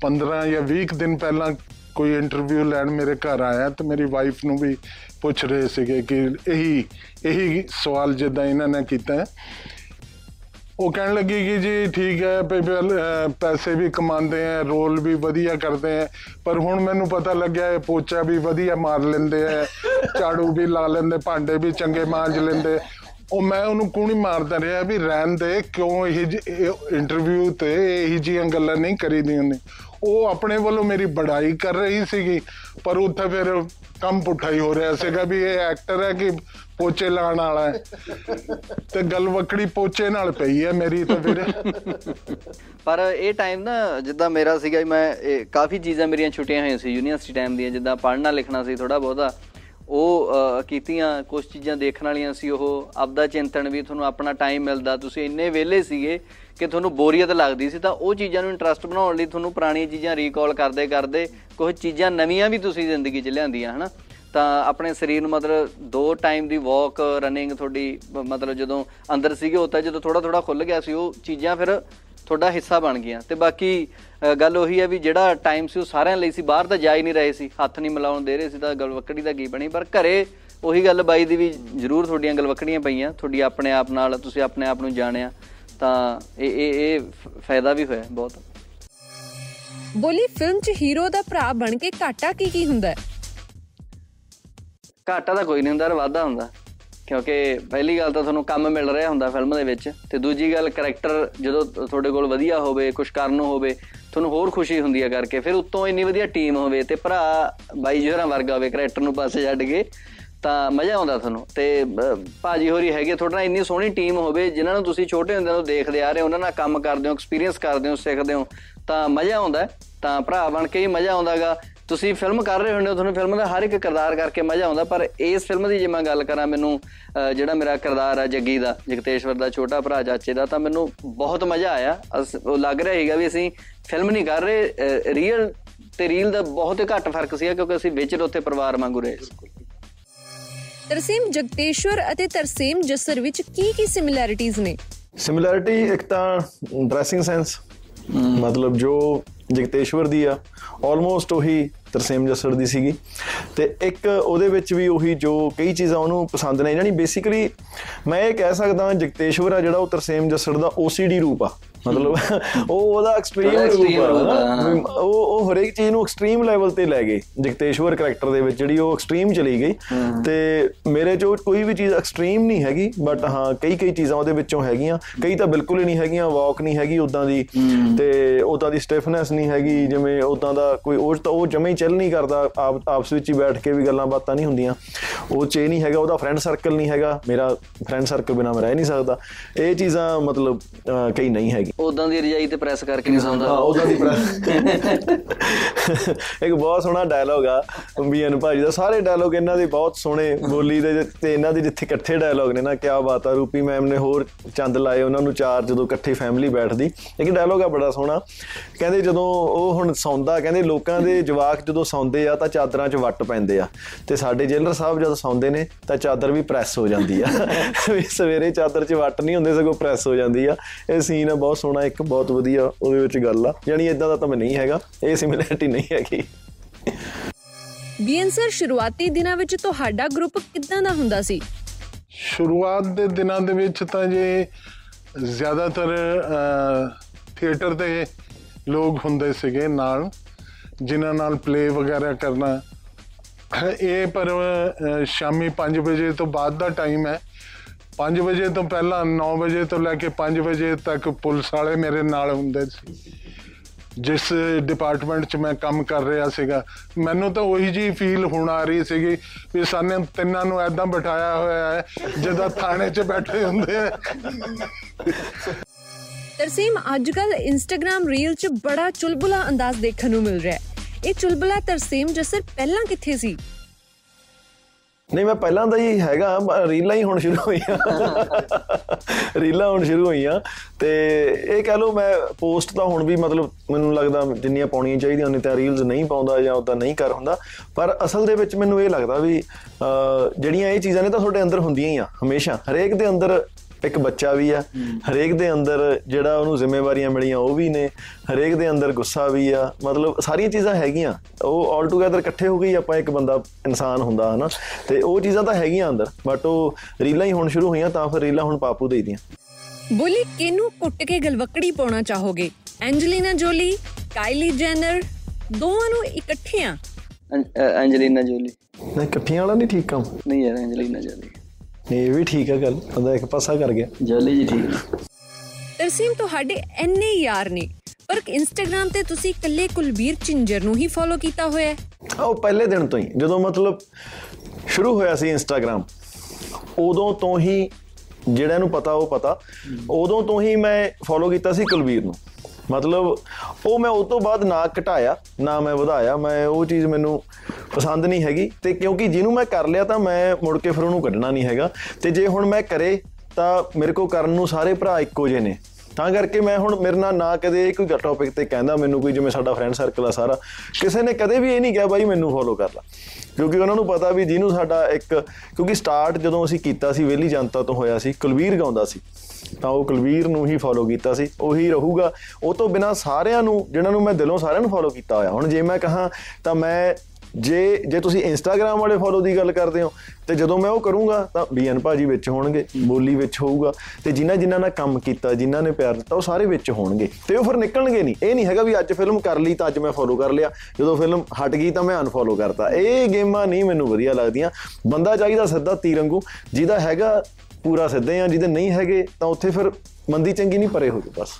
15 ਜਾਂ 20 ਕੁ ਦਿਨ ਪਹਿਲਾਂ ਕੋਈ ਇੰਟਰਵਿਊ ਲੈਣ ਮੇਰੇ ਘਰ ਆਇਆ ਤੇ ਮੇਰੀ ਵਾਈਫ ਨੂੰ ਵੀ ਪੁੱਛ ਰਹੇ ਸੀਗੇ ਕਿ ਇਹੀ ਇਹੀ ਸਵਾਲ ਜਿੱਦਾਂ ਇਹਨਾਂ ਨੇ ਕੀਤਾ ਹੈ। ਉਹ ਕਹਿਣ ਲੱਗੀ ਕਿ ਜੀ ਠੀਕ ਹੈ ਪੇ- ਪਹਿਲ- ਅਹ ਪੈਸੇ ਵੀ ਕਮਾਉਂਦੇ ਆ ਰੋਲ ਵੀ ਵਧੀਆ ਕਰਦੇ ਆ ਪਰ ਹੁਣ ਮੈਨੂੰ ਪਤਾ ਲੱਗਿਆ ਇਹ ਪੋਚਾ ਵੀ ਵਧੀਆ ਮਾਰ ਲੈਂਦੇ ਆ ਝਾੜੂ ਵੀ ਲਾ ਲੈਂਦੇ ਭਾਂਡੇ ਵੀ ਚੰਗੇ ਮਾਂਜ ਲੈਂਦੇ ਉਹ ਮੈਂ ਉਹਨੂੰ ਕੂਣੀ ਮਾਰਦਾ ਰਿਹਾ ਵੀ ਰਹਿਣ ਦੇ, ਕਿਉਂ ਇਹ ਇੰਟਰਵਿਊ ਤੇ ਇਹੀ ਜੀਆਂ ਗੱਲਾਂ ਨਹੀਂ ਕਰੀਦੀਆਂ ਨੇ। ਉਹ ਆਪਣੇ ਵੱਲੋਂ ਮੇਰੀ ਬੜਾਈ ਕਰ ਰਹੀ ਸੀਗੀ, ਪਰ ਉੱਥੇ ਫਿਰ ਕੰਮ ਪੁੱਠਾ ਹੀ ਹੋ ਰਿਹਾ ਸੀਗਾ ਵੀ ਇਹ ਐਕਟਰ ਹੈ ਕਿ ਪੋਚੇ ਲਾਉਣ ਵਾਲਾ ਹੈ। ਤੇ ਗੱਲ ਵਕੜੀ ਪੋਚੇ ਨਾਲ ਪਈ ਹੈ ਮੇਰੀ ਤਾਂ ਫਿਰ। ਪਰ ਇਹ ਟਾਈਮ ਨਾ ਜਿੱਦਾਂ ਮੇਰਾ ਸੀਗਾ ਵੀ ਮੈਂ, ਇਹ ਕਾਫੀ ਚੀਜ਼ਾਂ ਮੇਰੀਆਂ ਛੁੱਟੀਆਂ ਹੋਈਆਂ ਸੀ, ਯੂਨੀਵਰਸਿਟੀ ਟਾਈਮ ਦੀਆਂ, ਜਿੱਦਾਂ ਪੜ੍ਹਨਾ ਲਿਖਣਾ ਸੀ ਥੋੜਾ ਬਹੁਤਾ। ਉਹ ਅਹ, ਕੀਤੀਆਂ ਕੁਝ ਚੀਜ਼ਾਂ ਦੇਖਣ ਵਾਲੀਆਂ ਸੀ ਉਹ ਆਪਦਾ ਚਿੰਤਨ ਵੀ ਤੁਹਾਨੂੰ ਆਪਣਾ ਟਾਈਮ ਮਿਲਦਾ। ਤੁਸੀਂ ਇੰਨੇ ਵਿਹਲੇ ਸੀਗੇ ਕਿ ਤੁਹਾਨੂੰ ਬੋਰੀਅਤ ਲੱਗਦੀ ਸੀ ਤਾਂ ਉਹ ਚੀਜ਼ਾਂ ਨੂੰ ਇੰਟਰਸਟ ਬਣਾਉਣ ਲਈ ਤੁਹਾਨੂੰ ਪੁਰਾਣੀਆਂ ਚੀਜ਼ਾਂ ਰੀਕਾਲ ਕਰਦੇ ਕਰਦੇ ਕੁਝ ਚੀਜ਼ਾਂ ਨਵੀਆਂ ਵੀ ਤੁਸੀਂ ਜ਼ਿੰਦਗੀ 'ਚ ਲਿਆਂਦੀਆਂ ਹਨਾ? ਤਾਂ ਆਪਣੇ ਸਰੀਰ ਨੂੰ ਮਤਲਬ ਦੋ ਟਾਈਮ ਦੀ ਵਾਕ ਰਨਿੰਗ ਤੁਹਾਡੀ ਬ- ਮਤਲਬ ਜਦੋਂ ਅੰਦਰ ਸੀਗੇ ਉਹ ਤਾਂ ਜਦੋਂ ਥੋੜਾ ਥੋੜਾ ਖੁੱਲ ਗਿਆ ਸੀ ਉਹ ਚੀਜ਼ਾਂ ਫਿਰ ਤੁਹਾਡਾ ਹਿੱਸਾ ਬਣ ਗਈਆਂ। ਤੇ ਬਾਕੀ ਗੱਲ ਉਹੀ ਹੈ ਵੀ ਜਿਹੜਾ ਟਾਈਮ ਸੀ ਉਹ ਸਾਰਿਆਂ ਲਈ ਸੀ ਬਾਹਰ ਤਾਂ ਜਾ ਹੀ ਨਹੀਂ ਰਹੇ ਸੀ। ਹੱਥ ਨਹੀਂ ਮਿਲਾਉਣ ਦੇ ਰਹੇ ਸੀ ਤਾਂ ਗਲਵੱਕੜੀ ਦਾ ਕੀ ਬਣੀ? ਪਰ ਘਰੇ ਉਹੀ ਗੱਲ ਬਾਈ ਦੀ ਵੀ ਜ਼ਰੂਰ ਤੁਹਾਡੀਆਂ ਗਲਵੱਕੜੀਆਂ ਪਈਆਂ। ਤੁਹਾਡੀ ਆਪਣੇ ਆਪ ਨਾਲ ਤੁਸੀਂ ਆਪਣੇ ਆਪ ਨੂੰ ਜਾਣਿਆ ਤਾਂ ਇਹ ਇਹ ਇਹ ਫਾਇਦਾ ਵੀ ਹੋਇਆ ਬਹੁਤ। ਬੋਲੀ ਫਿਲਮ 'ਚ ਹੀਰੋ ਦਾ ਭਰਾ ਬਣ ਕੇ ਘਾਟਾ ਕੀ ਕੀ ਹੁੰਦਾ ਹੈ? ਘਾਟਾ ਤਾਂ ਕੋਈ ਨਹੀਂ ਹੁੰਦਾ ਵਾਧਾ ਹੁੰਦਾ। ਕਿਉਂਕਿ ਪਹਿਲੀ ਗੱਲ ਤਾਂ ਤੁਹਾਨੂੰ ਕੰਮ ਮਿਲ ਰਿਹਾ ਹੁੰਦਾ ਫਿਲਮ ਦੇ ਵਿੱਚ ਤੇ ਦੂਜੀ ਗੱਲ ਕੈਰੈਕਟਰ ਜਦੋਂ ਤੁਹਾਡੇ ਕੋਲ ਵਧੀਆ ਹੋਵੇ ਕੁਝ ਕਰਨ ਨੂੰ ਹੋਵੇ ਤੁਹਾਨੂੰ ਹੋਰ ਖੁਸ਼ੀ ਹੁੰਦੀ ਹੈ ਕਰਕੇ ਫਿਰ ਉੱਤੋਂ ਇੰਨੀ ਵਧੀਆ ਟੀਮ ਹੋਵੇ ਤੇ ਭਰਾ ਬਾਈ ਜੋਹਰਾਂ ਵਰਗਾ ਹੋਵੇ ਕੈਰੈਕਟਰ ਨੂੰ ਪਾਸੇ ਛੱਡ ਕੇ ਤਾਂ ਮਜ਼ਾ ਆਉਂਦਾ ਤੁਹਾਨੂੰ ਤੇ ਅਹ, ਭਾਜੀ ਹੋਰੀ ਹੈਗੇ ਤੁਹਾਡੇ ਨਾਲ ਇੰਨੀ ਸੋਹਣੀ ਟੀਮ ਹੋਵੇ ਜਿਨ੍ਹਾਂ ਨੂੰ ਤੁਸੀਂ ਛੋਟੇ ਹੁੰਦਿਆਂ ਤੋਂ ਦੇਖਦੇ ਆ ਰਹੇ ਹੋ ਉਹਨਾਂ ਨਾਲ ਕੰਮ ਕਰਦੇ ਹੋ ਐਕਸਪੀਰੀਅੰਸ ਕਰਦੇ ਹੋ ਸਿੱਖਦੇ ਹੋ ਤਾਂ ਮਜ਼ਾ ਆਉਂਦਾ ਹੈ। ਤਾਂ ਭਰਾ ਬਣ ਕੇ ਹੀ ਮਜ਼ਾ ਆਉਂਦਾਗਾ ਤੁਸੀਂ ਫਿਲਮ ਕਰ ਰਹੇ ਹੁੰਦੇ ਹੋ ਤੁਹਾਨੂੰ ਫਿਲਮ ਦਾ ਹਰ ਇੱਕ ਕਿਰਦਾਰ ਕਰਕੇ ਮਜ਼ਾ ਆਉਂਦਾ ਪਰ ਇਸ ਫਿਲਮ ਦੀ ਜੇ ਮੈਂ ਗੱਲ ਕਰਾਂ ਮੈਨੂੰ ਜਿਹੜਾ ਮੇਰਾ ਕਿਰਦਾਰ ਆ ਜੱਗੀ ਦਾ ਜਗਤੇਸ਼ਵਰ ਦਾ ਛੋਟਾ ਭਰਾ ਚਾਚੇ ਦਾ ਤਾਂ ਮੈਨੂੰ ਬਹੁਤ ਮਜ਼ਾ ਆਇਆ। ਉਹ ਲੱਗ ਰਿਹਾ ਹੈਗਾ ਵੀ ਅਸੀਂ ਫਿਲਮ ਨਹੀਂ ਕਰ ਰਹੇ ਰੀਅਲ ਤੇ ਰੀਲ ਦਾ ਬਹੁਤ ਹੀ ਘੱਟ ਫ਼ਰਕ ਸੀਗਾ ਕਿਉਂਕਿ ਅਸੀਂ ਵਿੱਚ ਉੱਥੇ ਪਰਿਵਾਰ ਵਾਂਗੂ ਰਹੇ ਤਰਸੇਮ ਜਗਤੇਸ਼ਵਰ ਅਤੇ ਤਰਸੇਮ ਜੱਸਰ ਵਿੱਚ ਕੀ ਕੀ ਸਿਮਿਲੈਰਿਟੀਜ਼ ਨੇ? ਸਿਮਿਲੈਰਿਟੀ ਇੱਕ ਤਾਂ ਡਰੈਸਿੰਗ ਸੈਂਸ ਮਤਲਬ ਜੋ ਜਗਤੇਸ਼ਵਰ ਦੀ ਆ ਆਲਮੋਸਟ ਉਹੀ ਤਰਸੇਮ ਜੱਸੜ ਦੀ ਸੀਗੀ। ਤੇ ਇੱਕ ਉਹਦੇ ਵਿੱਚ ਵੀ ਉਹੀ ਜੋ ਕਈ ਚੀਜ਼ਾਂ ਉਹਨੂੰ ਪਸੰਦ ਨੇ, ਯਾਨੀ ਬੇਸਿਕਲੀ ਮੈਂ ਇਹ ਕਹਿ ਸਕਦਾ ਜਗਤੇਸ਼ਵਰ ਆ ਜਿਹੜਾ ਉਹ ਤਰਸੇਮ ਜੱਸੜ ਦਾ OCD ਰੂਪ ਆ। ਮਤਲਬ ਉਹ ਉਹਦਾ ਐਕਸਟ੍ਰੀਮ ਉਹ ਉਹ ਹਰੇਕ ਚੀਜ਼ ਨੂੰ ਐਕਸਟ੍ਰੀਮ ਲੈਵਲ ਤੇ ਲੈ ਗਏ ਜਗਤੇਸ਼ਵਰ ਕੈਰੈਕਟਰ ਦੇ ਵਿੱਚ ਜਿਹੜੀ ਉਹ ਐਕਸਟ੍ਰੀਮ ਚਲੀ ਗਈ। ਤੇ ਮੇਰੇ ਜੋ ਕੋਈ ਵੀ ਚੀਜ਼ ਐਕਸਟ੍ਰੀਮ ਨਹੀਂ ਹੈਗੀ ਬਟ ਹਾਂ ਕਈ ਕਈ ਚੀਜ਼ਾਂ ਉਹਦੇ ਵਿੱਚੋਂ ਹੈਗੀਆਂ। ਕਈ ਤਾਂ ਬਿਲਕੁਲ ਹੀ ਨਹੀਂ ਹੈਗੀਆਂ ਵਾਕ ਨਹੀਂ ਹੈਗੀ ਉਦਾਂ ਦੀ। ਤੇ ਉਦਾਂ ਦੀ ਸਟਿਫਨੈਸ ਨਹੀਂ ਹੈਗੀ ਜਿਵੇਂ ਉਦਾਂ ਦਾ ਕੋਈ ਉਹ ਤਾਂ ਉਹ ਜਮੇ ਹੀ ਚੱਲ ਨਹੀਂ ਕਰਦਾ ਆਪ ਆਪਸ ਵਿੱਚ ਹੀ ਬੈਠ ਕੇ ਵੀ ਗੱਲਾਂ ਬਾਤਾਂ ਨਹੀਂ ਹੁੰਦੀਆਂ। ਉਹ ਚ ਨਹੀਂ ਹੈਗਾ ਉਹਦਾ ਫਰੈਂਡ ਸਰਕਲ ਨਹੀਂ ਹੈਗਾ। ਮੇਰਾ ਫਰੈਂਡ ਸਰਕਲ ਬਿਨਾ ਮੈਂ ਰਹਿ ਨਹੀਂ ਸਕਦਾ। ਇਹ ਚੀਜ਼ਾਂ ਮਤਲਬ ਕਈ ਨਹੀਂ ਹੈਗੀ ਉਦਾਂ ਦੀ ਰਜਾਈ ਤੇ ਪ੍ਰੈਸ ਕਰਕੇ ਨਹੀਂ ਸੌਂਦਾ। ਹਾਂ ਉਹਦਾ ਦੀ ਇੱਕ ਬਹੁਤ ਸੋਹਣਾ ਡਾਇਲੋਗ ਆ ਬੀਐਨ ਭਾਜੀ ਦਾ। ਸਾਰੇ ਡਾਇਲੋਗ ਇਹਨਾਂ ਦੇ ਬਹੁਤ ਸੋਹਣੇ ਬੋਲੀ ਦੇ ਤੇ ਇਹਨਾਂ ਦੇ ਜਿੱਥੇ ਇਕੱਠੇ ਡਾਇਲੋਗ ਨੇ ਨਾ ਕਿਆ ਬਾਤ ਆ ਰੂਪੀ ਮੈਮ ਨੇ ਹੋਰ ਚੰਦ ਲਾਏ ਉਹਨਾਂ ਨੂੰ ਚਾਰ ਜਦੋਂ ਇਕੱਠੀ ਫੈਮਿਲੀ ਬੈਠਦੀ। ਇੱਕ ਡਾਇਲੋਗ ਆ ਬੜਾ ਸੋਹਣਾ। ਕਹਿੰਦੇ ਜਦੋਂ ਉਹ ਹੁਣ ਸੌਂਦਾ ਕਹਿੰਦੇ ਲੋਕਾਂ ਦੇ ਜਵਾਕ ਜਦੋਂ ਸੌਂਦੇ ਆ ਤਾਂ ਚਾਦਰਾਂ 'ਚ ਵੱਟ ਪੈਂਦੇ ਆ। ਤੇ ਸਾਡੇ ਜੇਲਰ ਸਾਹਿਬ ਜਦੋਂ ਸੌਂਦੇ ਨੇ ਤਾਂ ਚਾਦਰ ਵੀ ਪ੍ਰੈਸ ਹੋ ਜਾਂਦੀ ਆ। ਸਵੇਰੇ ਚਾਦਰ 'ਚ ਵੱਟ ਨਹੀਂ ਹੁੰਦੇ ਸਗੋਂ ਪ੍ਰੈਸ ਹੋ ਜਾਂਦੀ ਆ। ਇਹ ਸੀਨ ਆ ਬਹੁਤ ਸੋਹਣਾ ਇੱਕ ਬਹੁਤ ਵਧੀਆ ਉਹਦੇ ਵਿੱਚ ਗੱਲ ਆ। ਯਾਨੀ ਇਦਾਂ ਦਾ ਤਾਂ ਮੈਂ ਨਹੀਂ ਹੈਗਾ ਇਹ ਸਿਮਿਲੈਰਿਟੀ ਨਹੀਂ ਹੈਗੀ। ਬੀਐਨ ਸਰ ਸ਼ੁਰੂਆਤੀ ਦਿਨਾਂ ਵਿੱਚ ਤੁਹਾਡਾ ਗਰੁੱਪ ਕਿੱਦਾਂ ਦਾ ਹੁੰਦਾ ਸੀ? ਸ਼ੁਰੂਆਤ ਦੇ ਦਿਨਾਂ ਦੇ ਵਿੱਚ ਤਾਂ ਜੇ ਜ਼ਿਆਦਾਤਰ ਥੀਏਟਰ ਦੇ ਲੋਕ ਹੁੰਦੇ ਸੀਗੇ ਨਾਲ ਜਿਨ੍ਹਾਂ ਨਾਲ ਪਲੇ ਵਗੈਰਾ ਕਰਨਾ। ਇਹ ਪਰ ਸ਼ਾਮੀ 5 ਵਜੇ ਤੋਂ ਬਾਅਦ ਦਾ ਟਾਈਮ ਹੈ। 5 ਵਜੇ ਤੋਂ ਪਹਿਲਾਂ 9 ਵਜੇ ਤੋਂ ਲੈ ਕੇ 5 ਵਜੇ ਤੱਕ ਪੁਲਿਸ ਵਾਲੇ ਮੇਰੇ ਨਾਲ ਹੁੰਦੇ ਸੀ। ਜਿਸ ਡਿਪਾਰਟਮੈਂਟ 'ਚ ਮੈਂ ਕੰਮ ਕਰ ਰਿਹਾ ਸੀਗਾ, ਮੈਨੂੰ ਤਾਂ ਉਹੀ ਜੀ ਫੀਲ ਹੁਣ ਆ ਰਹੀ ਸੀਗੀ ਵੀ ਸਾਨੂੰ ਤਿੰਨਾਂ ਨੂੰ ਐਦਾਂ ਬਿਠਾਇਆ ਹੋਇਆ ਹੈ, ਜਿੱਦਾਂ ਥਾਣੇ 'ਚ ਬੈਠੇ ਹੁੰਦੇ ਆ। ਤਰਸੀਮ ਅੱਜਕੱਲ ਇੰਸਟਾਗ੍ਰam ਰੀਲ 'ਚ ਬੜਾ ਚੁਲਬੁਲਾ ਅੰਦਾਜ਼ ਦੇਖਣ ਨੂੰ ਮਿਲ ਰਿਹਾ ਹੈ। ਇਹ ਚੁਲਬੁਲਾ ਤਰਸੀਮ ਜਸਰ ਪਹਿਲਾਂ ਕਿੱਥੇ ਸੀ? ਨਹੀਂ ਮੈਂ ਪਹਿਲਾਂ ਦਾ ਹੀ ਹੈਗਾ ਬ- ਰੀਲਾਂ ਹੀ ਹੁਣ ਸ਼ੁਰੂ ਹੋਈਆਂ। ਰੀਲਾਂ ਹੁਣ ਸ਼ੁਰੂ ਹੋਈਆਂ। ਤੇ ਇਹ ਕਹਿ ਲਓ ਮੈਂ ਪੋਸਟ ਤਾਂ ਹੁਣ ਵੀ ਮਤਲਬ ਮੈਨੂੰ ਲੱਗਦਾ ਜਿੰਨੀਆਂ ਪਾਉਣੀਆਂ ਚਾਹੀਦੀਆਂ ਉਨੀ ਤਾਂ ਰੀਲਸ ਨਹੀਂ ਪਾਉਂਦਾ ਜਾਂ ਉਦਾਂ ਨਹੀਂ ਕਰ ਹੁੰਦਾ। ਪਰ ਅਸਲ ਦੇ ਵਿੱਚ ਮੈਨੂੰ ਇਹ ਲੱਗਦਾ ਵੀ ਅਹ, ਜਿਹੜੀਆਂ ਇਹ ਚੀਜ਼ਾਂ ਨੇ ਤਾਂ ਤੁਹਾਡੇ ਅੰਦਰ ਹੁੰਦੀਆਂ ਹੀ ਆ ਹਮੇਸ਼ਾ। ਹਰੇਕ ਦੇ ਅੰਦਰ ਇੱਕ ਬੱਚਾ ਵੀ ਆ ਹਰੇਕ ਦੇ ਅੰਦਰ ਜਿਹੜਾ ਉਹਨੂੰ ਜ਼ਿੰਮੇਵਾਰੀਆਂ ਮਿਲੀਆਂ ਉਹ ਵੀ ਨੇ ਹਰੇਕ ਦੇ ਅੰਦਰ ਗੁੱਸਾ ਵੀ ਆ ਮਤਲਬ ਸਾਰੀਆਂ ਚੀਜ਼ਾਂ ਹੈਗੀਆਂ ਉਹ ਆਲ ਟੂਗੇਦਰ ਇਕੱਠੇ ਹੋ ਹੀ ਆਪਾਂ ਇੱਕ ਬੰਦਾ ਇਨਸਾਨ ਹੁੰਦਾ ਹਨਾ? ਤੇ ਉਹ ਚੀਜ਼ਾਂ ਤਾਂ ਹੈਗੀਆਂ ਅੰਦਰ ਬਟ ਉਹ ਰੀਲਾਂ ਹੀ ਹੁਣ ਸ਼ੁਰੂ ਹੋਈਆਂ ਤਾਂ ਫਿਰ ਰੀਲਾਂ ਹੁਣ ਪਾਪੂ ਦੇ ਦੀਆਂ। ਬੋਲੀ ਕਿਹਨੂੰ ਕੁੱਟ ਕੇ ਗਲਵਕੜੀ ਪਾਉਣਾ ਚਾਹੋਗੇ? ਐਂਜਲੀਨਾ ਜੋਲੀ ਕਾਈਲੀ ਜੈਨਰ ਦੋਵਾਂ ਨੂੰ ਇਕੱਠਿਆਂ ਐਂਜਲੀਨਾ ਜੋਲੀ। ਨਹੀਂ ਇਕੱਠੀਆਂ ਵਾਲਾ ਨਹੀਂ ਠੀਕ ਕੰਮ। ਨਹੀਂ ਯਾਰ ਐਂਜਲੀਨਾ ਜੋਲੀ। ਇਹ ਵੀ ਠੀਕ ਆ ਗੱਲ ਬੰਦਾ ਇੱਕ ਪਾਸਾ ਕਰ ਗਿਆ। ਜੋਲੀ ਜੀ ਠੀਕ। ਹੈ ਤਰਸੀਮ ਤੁਹਾਡੇ ਐਨੇ ਯਾਰ ਨੇ ਪਰ ਇੰਸਟਾਗ੍ਰam ਤੇ ਤੁਸੀਂ ਇਕੱਲੇ ਕੁਲਬੀਰ ਚਿੰਜਰ ਨੂੰ ਹੀ ਫੋਲੋ ਕੀਤਾ ਹੋਇਆ ਹੈ। ਉਹ ਪਹਿਲੇ ਦਿਨ ਤੋਂ ਹੀ ਜਦੋਂ ਮਤਲਬ ਸ਼ੁਰੂ ਹੋਇਆ ਸੀ ਇੰਸਟਾਗ੍ਰam ਉਦੋਂ ਤੋਂ ਹੀ ਜਿਹੜਾ ਨੂੰ ਪਤਾ ਉਹ ਪਤਾ ਉਦੋਂ ਤੋਂ ਹੀ ਮੈਂ ਫੋਲੋ ਕੀਤਾ ਸੀ ਕੁਲਵੀਰ ਨੂੰ। ਮਤਲਬ ਉਹ ਮੈਂ ਉਸ ਤੋਂ ਬਾਅਦ ਨਾ ਘਟਾਇਆ, ਨਾ ਮੈਂ ਵਧਾਇਆ, ਮੈਂ ਉਹ ਚੀਜ਼ ਮੈਨੂੰ ਪਸੰਦ ਨਹੀਂ ਹੈਗੀ ਤੇ ਕਿਉਂਕਿ ਜਿਹਨੂੰ ਮੈਂ ਕਰ ਲਿਆ ਤਾਂ ਮੈਂ ਮੁੜ ਕੇ ਫਿਰ ਉਹਨੂੰ ਕੱਢਣਾ ਨਹੀਂ ਹੈਗਾ ਤੇ ਜੇ ਹੁਣ ਮੈਂ ਕਰੇ ਤਾਂ ਮੇਰੇ ਕੋ ਕਰਨ ਨੂੰ ਸਾਰੇ ਭਰਾ ਇੱਕੋ ਜਿਹੇ ਨੇ। ਤਾਂ ਕਰਕੇ ਮੈਂ ਹੁਣ ਮੇਰੇ ਨਾਲ ਨਾ ਕਦੇ ਕੋਈ ਟੌਪਿਕ ਤੇ ਕਹਿੰਦਾ ਮੈਨੂੰ ਕੋਈ ਜਿਵੇਂ ਸਾਡਾ ਫਰੈਂਡ ਸਰਕਲ ਆ ਸਾਰਾ, ਕਿਸੇ ਨੇ ਕਦੇ ਵੀ ਇਹ ਨਹੀਂ ਕਿਹਾ ਬਾਈ ਮੈਨੂੰ ਫੋਲੋ ਕਰ ਲੈ। ਕਿਉਂਕਿ ਉਹਨਾਂ ਨੂੰ ਪਤਾ ਵੀ ਜਿਹਨੂੰ ਸਾਡਾ ਇੱਕ ਕਿਉਂਕਿ ਸਟਾਰਟ ਜਦੋਂ ਅਸੀਂ ਕੀਤਾ ਸੀ ਵੇਲੀ ਜਨਤਾ ਤੋਂ ਹੋਇਆ ਸੀ, ਕੁਲਵੀਰ ਗਾਉਂਦਾ ਸੀ। ਤਾਂ ਉਹ ਕੁਲਵੀਰ ਨੂੰ ਹੀ ਫੋਲੋ ਕੀਤਾ ਸੀ, ਉਹੀ ਰਹੂਗਾ। ਉਹ ਤੋਂ ਬਿਨਾ ਸਾਰਿਆਂ ਨੂੰ, ਜਿਨ੍ਹਾਂ ਨੂੰ ਮੈਂ ਦਿਲੋਂ ਸਾਰਿਆਂ ਨੂੰ ਫੋਲੋ ਕੀਤਾ ਹੋਇਆ, ਹੁਣ ਜੇ ਮੈਂ ਕਹਾਂ ਤਾਂ ਮੈਂ ਜੇ ਜੇ ਤੁਸੀਂ ਇੰਸਟਾਗ੍ਰam ਵਾਲੇ ਫੋਲੋ ਦੀ ਗੱਲ ਕਰਦੇ ਹੋ, ਤੇ ਜਦੋਂ ਮੈਂ ਉਹ ਕਰੂੰਗਾ ਤਾਂ ਬੀਐਨ ਭਾਜੀ ਵਿੱਚ ਹੋਣਗੇ, ਬੋਲੀ ਵਿੱਚ ਹੋਊਗਾ, ਤੇ ਜਿਨ੍ਹਾਂ ਜਿਨ੍ਹਾਂ ਨਾਲ ਕੰਮ ਕੀਤਾ, ਜਿਨ੍ਹਾਂ ਨੇ ਪਿਆਰ ਦਿੱਤਾ, ਉਹ ਸਾਰੇ ਵਿੱਚ ਹੋਣਗੇ, ਤੇ ਉਹ ਫਿਰ ਨਿਕਲਣਗੇ ਨਹੀਂ। ਇਹ ਨਹੀਂ ਹੈਗਾ ਵੀ ਅੱਜ ਫਿਲਮ ਕਰ ਲਈ ਤਾਂ ਅੱਜ ਮੈਂ ਫੋਲੋ ਕਰ ਲਿਆ, ਜਦੋਂ ਫਿਲਮ ਹਟ ਗਈ ਤਾਂ ਮੈਂ ਅਨਫੋਲੋ ਕਰਤਾ। ਇਹ ਗੇਮਾਂ ਨਹੀਂ ਮੈਨੂੰ ਵਧੀਆ ਲੱਗਦੀਆਂ। ਬੰਦਾ ਚਾਹੀਦਾ ਸਿੱਧਾ ਤੀਰੰਗੂ, ਜਿਹਦਾ ਹੈਗਾ ਪੂਰਾ ਸਿੱਧੇ ਆ ਜਿਹਦੇ ਨਹੀਂ ਹੈਗੇ ਤਾਂ ਉੱਥੇ ਫਿਰ ਮੰਦੀ ਚੰਗੀ ਨਹੀਂ ਪਰੇ ਹੋ ਜਾਓ ਬਸ।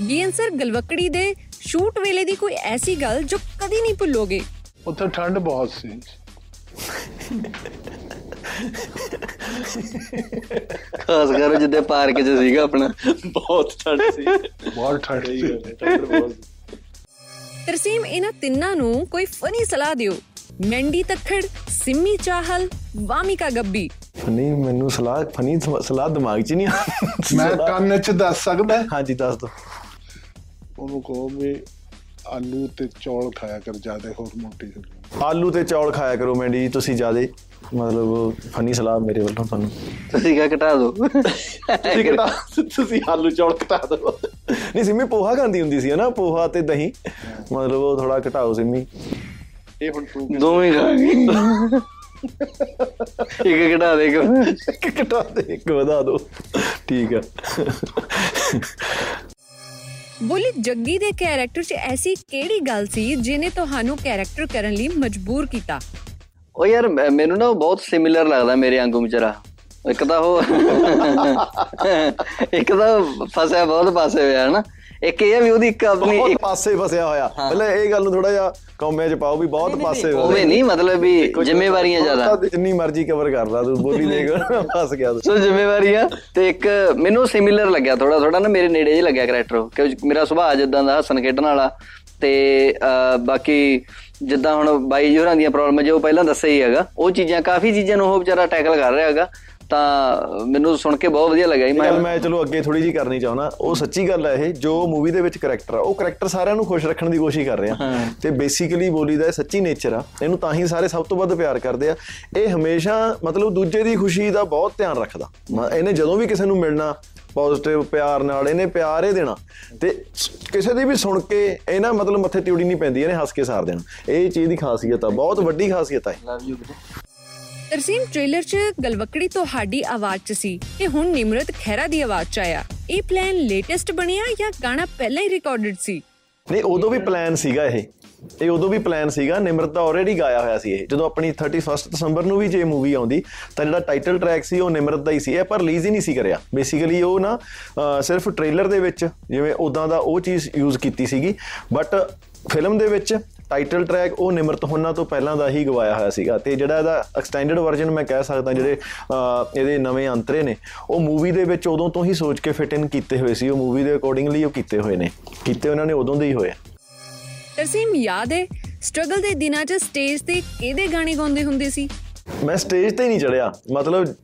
ਬੀਐਨ ਸਰ ਗਲਵਕੜੀ ਦੇ ਸ਼ੂਟ ਵੇਲੇ ਦੀ ਕੋਈ ਐਸੀ ਗੱਲ ਜੋ ਕਦੀ ਨਹੀਂ ਭੁੱਲੋਗੇ? ਉੱਥੇ ਠੰਡ ਬਹੁਤ ਸੀ। ਖਾਸ ਕਰ ਜਿੱਦੇ ਪਾਰਕ 'ਚ ਸੀਗਾ ਆਪਣਾ ਬਹੁਤ ਠੰਡ ਸੀ। ਬਹੁਤ ਠੰਡ ਸੀ। ਤਰਸੀਮ ਇਹਨਾਂ ਤਿੰਨਾਂ ਨੂੰ ਕੋਈ ਫਨੀ ਸਲਾਹ ਦਿਓ। ਮੈਂਡੀ ਤੱਖੜ ਸਿੰਮੀ ਚਾਹਲ ਵਾਮਿਕਾ ਗੱਬੀ ਫਨੀ ਮੈਨੂੰ ਸਲਾਹ ਫਨੀ ਸਲਾਹ ਦਿਮਾਗ 'ਚ ਨਹੀਂ ਆ ਮੈਂ ਕੰਨ 'ਚ ਦੱਸ ਸਕਦਾ ਹਾਂਜੀ ਦੱਸ ਦੋ ਉਹਨੂੰ ਕਹੋ ਵੀ ਆਲੂ ਤੇ ਚੌਲ ਖਾਇਆ ਕਰ ਜ਼ਿਆਦਾ ਹੋਰ ਮੋਟੀ ਹੋ। ਆਲੂ ਤੇ ਚੌਲ ਖਾਇਆ ਕਰੋ ਮੈਂਡੀ ਜੀ ਤੁਸੀਂ ਜਿਆਦੇ ਮਤਲਬ ਫਨੀ ਸਲਾਹ ਮੇਰੇ ਵੱਲੋਂ ਤੁਹਾਨੂੰ ਤੁਸੀਂ ਕਿਆ ਘਟਾ ਦਿਓ ਤੁਸੀਂ ਘਟਾ ਤੁਸੀਂ ਆਲੂ ਚੌਲ ਘਟਾ ਦਿਓ ਨਹੀਂ ਸਿੰਮੀ ਪੋਹਾ ਖਾਂਦੀ ਹੁੰਦੀ ਸੀ ਨਾ ਪੋਹਾ ਤੇ ਦਹੀਂ ਮਤਲਬ ਉਹ ਥੋੜਾ ਘਟਾਓ ਸਿੰਮੀ ਇਹ ਹੁਣ ਤੂੰ ਦੋਵੇਂ ਖਾ ਗਏ। ਇੱਕ ਘਟਾ ਦੇ ਇੱਕ ਇੱਕ ਘਟਾ ਦੇ ਇੱਕ ਵਧਾ ਦਿਓ ਠੀਕ ਆ। ਬੋਲੀ ਜੱਗੀ ਦੇ ਕੈਰੈਕਟਰ 'ਚ ਐਸੀ ਕਿਹੜੀ ਗੱਲ ਸੀ ਜਿਹਨੇ ਤੁਹਾਨੂੰ ਕੈਰੈਕਟਰ ਕਰਨ ਲਈ ਮਜਬੂਰ ਕੀਤਾ? ਉਹ ਯਾਰ ਮੈਨੂੰ ਨਾ ਬਹੁਤ ਸਿਮਿਲਰ ਲੱਗਦਾ ਮੇਰੇ ਵਾਂਗੂ ਵਿਚਾਰਾ। ਇੱਕ ਤਾਂ ਉਹ ਇੱਕ ਤਾਂ ਫਸਿਆ ਬਹੁਤ ਪਾਸੇ ਹੋਇਆ ਹਨਾ? ਇੱਕ ਇਹ ਵੀ ਉਹਦੀ ਇੱਕ ਆਪਣੀ ਬਹੁਤ ਇੱਕ ਪਾਸੇ ਫਸਿਆ ਹੋਇਆ। ਪਹਿਲਾਂ ਇਹ ਗੱਲ ਨੂੰ ਥੋੜਾ ਜਿਹਾ ਕੌਮੇ 'ਚ ਪਾਓ ਵੀ ਬਹੁਤ ਪਾਸੇ ਉਵੇਂ ਨਹੀਂ ਮਤਲਬ ਵੀ ਜ਼ਿੰਮੇਵਾਰੀਆਂ ਜ਼ਿਆਦਾ। ਜਿੰਨੀ ਮਰਜ਼ੀ ਕਵਰ ਕਰ ਲਾ ਤੂੰ ਬੋਲੀ ਦੇਖ ਫਸ ਗਿਆ ਤੂੰ। ਸੋ ਜ਼ਿੰਮੇਵਾਰੀਆਂ ਤੇ ਇੱਕ ਮੈਨੂੰ ਸਿਮਿਲਰ ਲੱਗਿਆ ਥੋੜਾ ਥੋੜਾ ਨਾ ਮੇਰੇ ਨੇੜੇ ਜਿਹਾ ਲੱਗਿਆ ਕਰੈਕਟਰ ਕਿਉਂਕਿ ਮੇਰਾ ਸੁਭਾਅ ਜਿੱਦਾਂ ਦਾ ਹੱਸਣ ਖੇਡਣ ਵਾਲਾ ਤੇ ਬਾਕੀ ਜਿੱਦਾਂ ਹੁਣ ਬਾਈ ਜੀ ਹੋਰਾਂ ਦੀਆਂ ਪ੍ਰੋਬਲਮ ਜੋ ਪਹਿਲਾਂ ਦੱਸਿਆ ਹੀ ਹੈਗਾ ਉਹ ਚੀਜ਼ਾਂ ਕਾਫੀ ਚੀਜ਼ਾਂ ਨੂੰ ਉਹ ਵਿਚਾਰਾ ਟੈਕਲ ਕਰ ਰਿਹਾ ਹੈਗਾ। ਤਾਂ ਮੈਨੂੰ ਸੁਣ ਕੇ ਬਹੁਤ ਵਧੀਆ ਲੱਗਿਆ ਜੀ ਮੈਂ ਮੈਂ ਚਲੋ ਅੱਗੇ ਥੋੜੀ ਜੀ ਕਰਨੀ ਚਾਹੁੰਦਾ ਉਹ ਸੱਚੀ ਗੱਲ ਹੈ ਇਹ ਜੋ ਮੂਵੀ ਦੇ ਵਿੱਚ ਕਰੈਕਟਰ ਆ ਉਹ ਕਰੈਕਟਰ ਸਾਰਿਆਂ ਨੂੰ ਖੁਸ਼ ਰੱਖਣ ਦੀ ਕੋਸ਼ਿਸ਼ ਕਰ ਰਿਹਾ ਤੇ ਬੇਸਿਕਲੀ ਬੋਲੀ ਦਾ ਇਹ ਸੱਚੀ ਨੇਚਰ ਆ ਇਹਨੂੰ ਤਾਂ ਹੀ ਸਾਰੇ ਸਭ ਤੋਂ ਵੱਧ ਪਿਆਰ ਕਰਦੇ ਆ। ਇਹ ਹਮੇਸ਼ਾ ਮਤਲਬ ਦੂਜੇ ਦੀ ਖੁਸ਼ੀ ਦਾ ਬਹੁਤ ਧਿਆਨ ਰੱਖਦਾ। ਇਹਨੇ ਜਦੋਂ ਵੀ ਕਿਸੇ ਨੂੰ ਮਿਲਣਾ ਪੋਜ਼ਿਟਿਵ ਪਿਆਰ ਨਾਲ ਇਹਨੇ ਪਿਆਰ ਹੀ ਦੇਣਾ। ਤੇ ਕਿਸੇ ਦੀ ਵੀ ਸੁਣ ਕੇ ਇਹ ਨਾ ਮਤਲਬ ਮੱਥੇ ਤਿਉੜੀ ਨਹੀਂ ਪੈਂਦੀ ਇਹਨੇ ਹੱਸ ਕੇ ਸਾਰ ਦੇਣਾ। ਇਹ ਚੀਜ਼ ਦੀ ਖਾਸੀਅਤ ਆ ਬਹੁਤ ਵੱਡੀ ਖਾਸੀਅਤ ਆ। ਲਵ ਯੂ ਤਰਸੀਮ ਟ੍ਰੇਲਰ 'ਚ ਗਲਵਕੜੀ ਤੁਹਾਡੀ ਆਵਾਜ਼ 'ਚ ਸੀ ਤੇ ਹੁਣ ਨਿਮਰਤ ਖਹਿਰਾ ਦੀ ਆਵਾਜ਼ 'ਚ ਆਇਆ। ਇਹ ਪਲਾਨ ਲੇਟੈਸਟ ਬਣਿਆ ਜਾਂ ਗਾਣਾ ਪਹਿਲਾਂ ਹੀ ਰਿਕਾਰਡਡ ਸੀ? ਨਹੀਂ ਉਦੋਂ ਵੀ ਪਲਾਨ ਸੀਗਾ ਇਹ। ਇਹ ਉਦੋਂ ਵੀ ਪਲਾਨ ਸੀਗਾ ਨਿਮਰਤ ਦਾ ਆਲਰੇਡੀ ਗਾਇਆ ਹੋਇਆ ਸੀ ਇਹ। ਜਦੋਂ ਆਪਣੀ 31 ਦਸੰਬਰ ਨੂੰ ਵੀ ਜੇ ਮੂਵੀ ਆਉਂਦੀ ਤਾਂ ਜਿਹੜਾ ਟਾਈਟਲ ਟਰੈਕ ਸੀ ਉਹ ਨਿਮਰਤ ਦਾ ਹੀ ਸੀ। ਇਹ ਪਰ ਰਿਲੀਜ਼ ਹੀ ਨਹੀਂ ਸੀ ਕਰਿਆ। ਬੇਸਿਕਲੀ ਉਹ ਨਾ ਅਹ, ਸਿਰਫ ਟ੍ਰੇਲਰ ਦੇ ਵਿੱਚ ਜਿਵੇਂ ਉਦਾਂ ਦਾ ਉਹ ਚੀਜ਼ ਯੂਜ਼ ਕੀਤੀ ਸੀਗੀ। ਬਟ ਫਿਲਮ ਦੇ ਵਿੱਚ ਟਾਈਟਲ ਟਰੈਕ ਉਹ ਨਿਮਰਤ ਹੋਣਾ ਤੋਂ ਪਹਿਲਾਂ ਦਾ ਹੀ ਗਵਾਇਆ ਹੋਇਆ ਸੀਗਾ ਤੇ ਜਿਹੜਾ ਇਹਦਾ ਐਕਸਟੈਂਡਡ ਵਰਜ਼ਨ ਮੈਂ ਕਹਿ ਸਕਦਾ ਜਿਹੜੇ ਇਹਦੇ ਨਵੇਂ ਅੰਤਰੇ ਨੇ ਉਹ ਮੂਵੀ ਦੇ ਵਿੱਚ ਉਦੋਂ ਤੋਂ ਹੀ ਸੋਚ ਕੇ ਫਿਟ ਇਨ ਕੀਤੇ ਹੋਏ ਸੀ ਉਹ ਮੂਵੀ ਦੇ ਅਕੋਰਡਿੰਗਲੀ ਉਹ ਕੀਤੇ ਹੋਏ ਨੇ ਕੀਤੇ ਉਹਨਾਂ ਨੇ ਉਦੋਂ ਦੇ ਹੀ ਹੋਏ। ਤਰਸੀਮ ਯਾਦ ਹੈ ਸਟਰਗਲ ਦੇ ਦਿਨਾਂ 'ਚ ਸਟੇਜ ਤੇ ਕਿਹਦੇ ਗਾਣੇ ਗਾਉਂਦੇ ਹੁੰਦੇ ਸੀ ਮੈਂ ਸਟੇਜ ਤੇ ਨਹੀਂ ਚੜਿਆ ਮਤਲਬ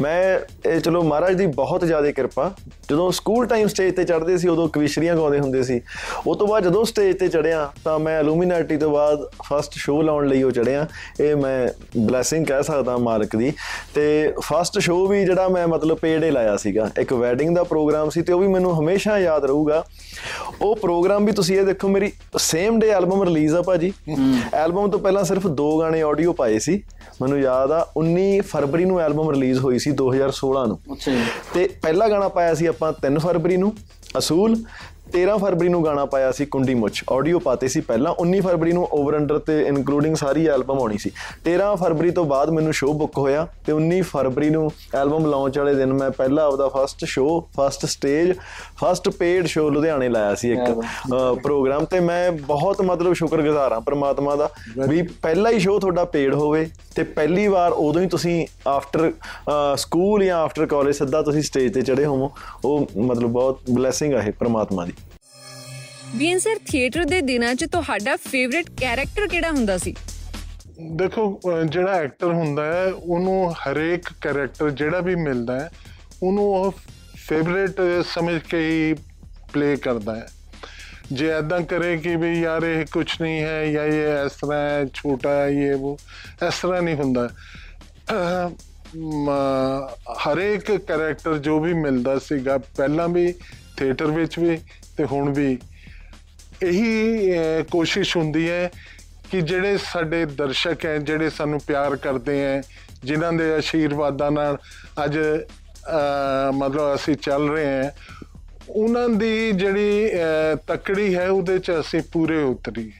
ਮੈਂ ਇਹ ਚਲੋ ਮਹਾਰਾਜ ਦੀ ਬਹੁਤ ਜ਼ਿਆਦਾ ਕਿਰਪਾ। ਜਦੋਂ ਸਕੂਲ ਟਾਈਮ ਸਟੇਜ ਤੇ ਚੜ੍ਹਦੇ ਸੀ ਉਦੋਂ ਕਵਿਸ਼ਰੀਆਂ ਗਾਉਂਦੇ ਹੁੰਦੇ ਸੀ। ਉਸ ਤੋਂ ਬਾਅਦ ਜਦੋਂ ਸਟੇਜ ਤੇ ਚੜਿਆ ਤਾਂ ਮੈਂ ਐਲੂਮੀਨਾਟੀ ਤੋਂ ਬਾਅਦ ਫਸਟ ਸ਼ੋਅ ਲਾਉਣ ਲਈ ਉਹ ਚੜਿਆ ਇਹ ਮੈਂ ਬਲੇਸਿੰਗ ਕਹਿ ਸਕਦਾ ਮਾਲਕ ਦੀ। ਤੇ ਫਸਟ ਸ਼ੋਅ ਵੀ ਜਿਹੜਾ ਮੈਂ ਮਤਲਬ ਹੀ ਲਾਇਆ ਸੀਗਾ। ਇੱਕ ਵੈਡਿੰਗ ਦਾ ਪ੍ਰੋਗਰਾਮ ਸੀ ਤੇ ਉਹ ਵੀ ਮੈਨੂੰ ਹਮੇਸ਼ਾ ਯਾਦ ਰਹੂਗਾ। ਉਹ ਪ੍ਰੋਗਰਾਮ ਵੀ ਤੁਸੀਂ ਇਹ ਦੇਖੋ ਮੇਰੀ ਸੇਮ ਡੇ ਐਲਬਮ ਰਿਲੀਜ਼ ਆ ਭਾਜੀ। ਐਲਬਮ ਤੋਂ ਪਹਿਲਾਂ ਸਿਰਫ ਦੋ ਗਾਣੇ ਆਡੀਓ ਪਾਏ ਸੀ। ਮੈਨੂੰ ਯਾਦ ਆ 19 ਫਰਵਰੀ ਨੂੰ ਐਲਬਮ ਰਿਲੀਜ਼ ਹੋਈ ਸੀ 2016 ਨੂੰ। ਅੱਛਾ ਜੀ। ਤੇ ਪਹਿਲਾ ਗਾਣਾ ਪਾਇਆ ਸੀ ਆਪਾਂ 3 ਫਰਵਰੀ ਨੂੰ ਅਸੂਲ। 13 ਫਰਵਰੀ ਨੂੰ ਗਾਣਾ ਪਾਇਆ ਸੀ ਕੁੰਡੀ ਮੁੱਛ ਆਡੀਓ ਪਾਤੇ ਸੀ ਪਹਿਲਾਂ 19 ਫਰਵਰੀ ਨੂੰ ਓਵਰ ਅੰਡਰ ਤੇ ਇਨਕਲੂਡਿੰਗ ਸਾਰੀ ਐਲਬਮ ਆਉਣੀ ਸੀ। 13 ਫਰਵਰੀ ਤੋਂ ਬਾਅਦ ਮੈਨੂੰ ਸ਼ੋਅ ਬੁੱਕ ਹੋਇਆ ਤੇ 19 ਫਰਵਰੀ ਨੂੰ ਐਲਬਮ ਲਾਂਚ ਵਾਲੇ ਦਿਨ ਮੈਂ ਪਹਿਲਾ ਆਪਦਾ first show first stage first paid show ਲੁਧਿਆਣੇ ਲਾਇਆ ਸੀ ਇੱਕ ਪ੍ਰੋਗਰਾਮ ਤੇ ਮੈਂ ਬਹੁਤ ਮਤਲਬ ਸ਼ੁਕਰਗੁਜ਼ਾਰ ਹਾਂ ਪ੍ਰਮਾਤਮਾ ਦਾ ਵੀ ਪਹਿਲਾ ਹੀ ਸ਼ੋਅ ਤੁਹਾਡਾ ਪੇਡ ਹੋਵੇ ਤੇ ਪਹਿਲੀ ਵਾਰ ਉਦੋਂ ਹੀ ਤੁਸੀਂ ਆਫਟਰ ਸਕੂਲ ਜਾਂ ਆਫਟਰ ਕਾਲਜ ਸਿੱਧਾ ਤੁਸੀਂ ਸਟੇਜ ਤੇ ਚੜੇ ਹੋਵੋ। ਉਹ ਮਤਲਬ ਬਹੁਤ ਬਲੇਸਿੰਗ ਆ ਇਹ ਪ੍ਰਮਾਤਮਾ ਦੀ। ਬੀਐਨ ਸਰ ਥੀਏਟਰ ਦੇ ਦਿਨਾਂ 'ਚ ਤੁਹਾਡਾ ਫੇਵਰਿਟ ਕੈਰੈਕਟਰ ਕਿਹੜਾ ਹੁੰਦਾ ਸੀ? ਦੇਖੋ ਅਹ ਜਿਹੜਾ ਐਕਟਰ ਹੁੰਦਾ ਹੈ ਉਹਨੂੰ ਹਰੇਕ ਕੈਰੈਕਟਰ ਜਿਹੜਾ ਵੀ ਮਿਲਦਾ ਹੈ ਉਹਨੂੰ ਉਹ ਫੇਵਰੇਟ ਸਮਝ ਕੇ ਹੀ ਪਲੇ ਕਰਦਾ ਹੈ। ਜੇ ਐਦਾਂ ਕਰੇ ਕਿ ਵੀ ਯਾਰ ਇਹ ਕੁਝ ਨਹੀਂ ਹੈ ਜਾਂ ਇਹ ਇਸ ਤਰ੍ਹਾਂ ਹੈ ਛੋਟਾ ਹੈ ਇਹ ਉਹ ਇਸ ਤਰ੍ਹਾਂ ਨਹੀਂ ਹੁੰਦਾ। ਅਹ, ਮ- ਹਰੇਕ ਕੈਰੈਕਟਰ ਜੋ ਵੀ ਮਿਲਦਾ ਸੀਗਾ ਪਹਿਲਾਂ ਵੀ ਥੀਏਟਰ ਵਿੱਚ ਵੀ ਤੇ ਹੁਣ ਵੀ ਇਹੀ ਅਹ, ਕੋਸ਼ਿਸ਼ ਹੁੰਦੀ ਹੈ ਕਿ ਜਿਹੜੇ ਸਾਡੇ ਦਰਸ਼ਕ ਹੈ ਜਿਹੜੇ ਸਾਨੂੰ ਪਿਆਰ ਕਰਦੇ ਹੈ ਜਿਨ੍ਹਾਂ ਦੇ ਆਸ਼ੀਰਵਾਦਾਂ ਨਾਲ ਅੱਜ ਅਹ, ਮਤਲਬ ਅਸੀਂ ਚੱਲ ਰਹੇ ਹਾਂ ਉਹਨਾਂ ਦੀ ਜਿਹੜੀ ਅਹ, ਤਕੜੀ ਹੈ ਉਹਦੇ ਚ ਅਸੀਂ ਪੂਰੇ ਉਤਰੀ।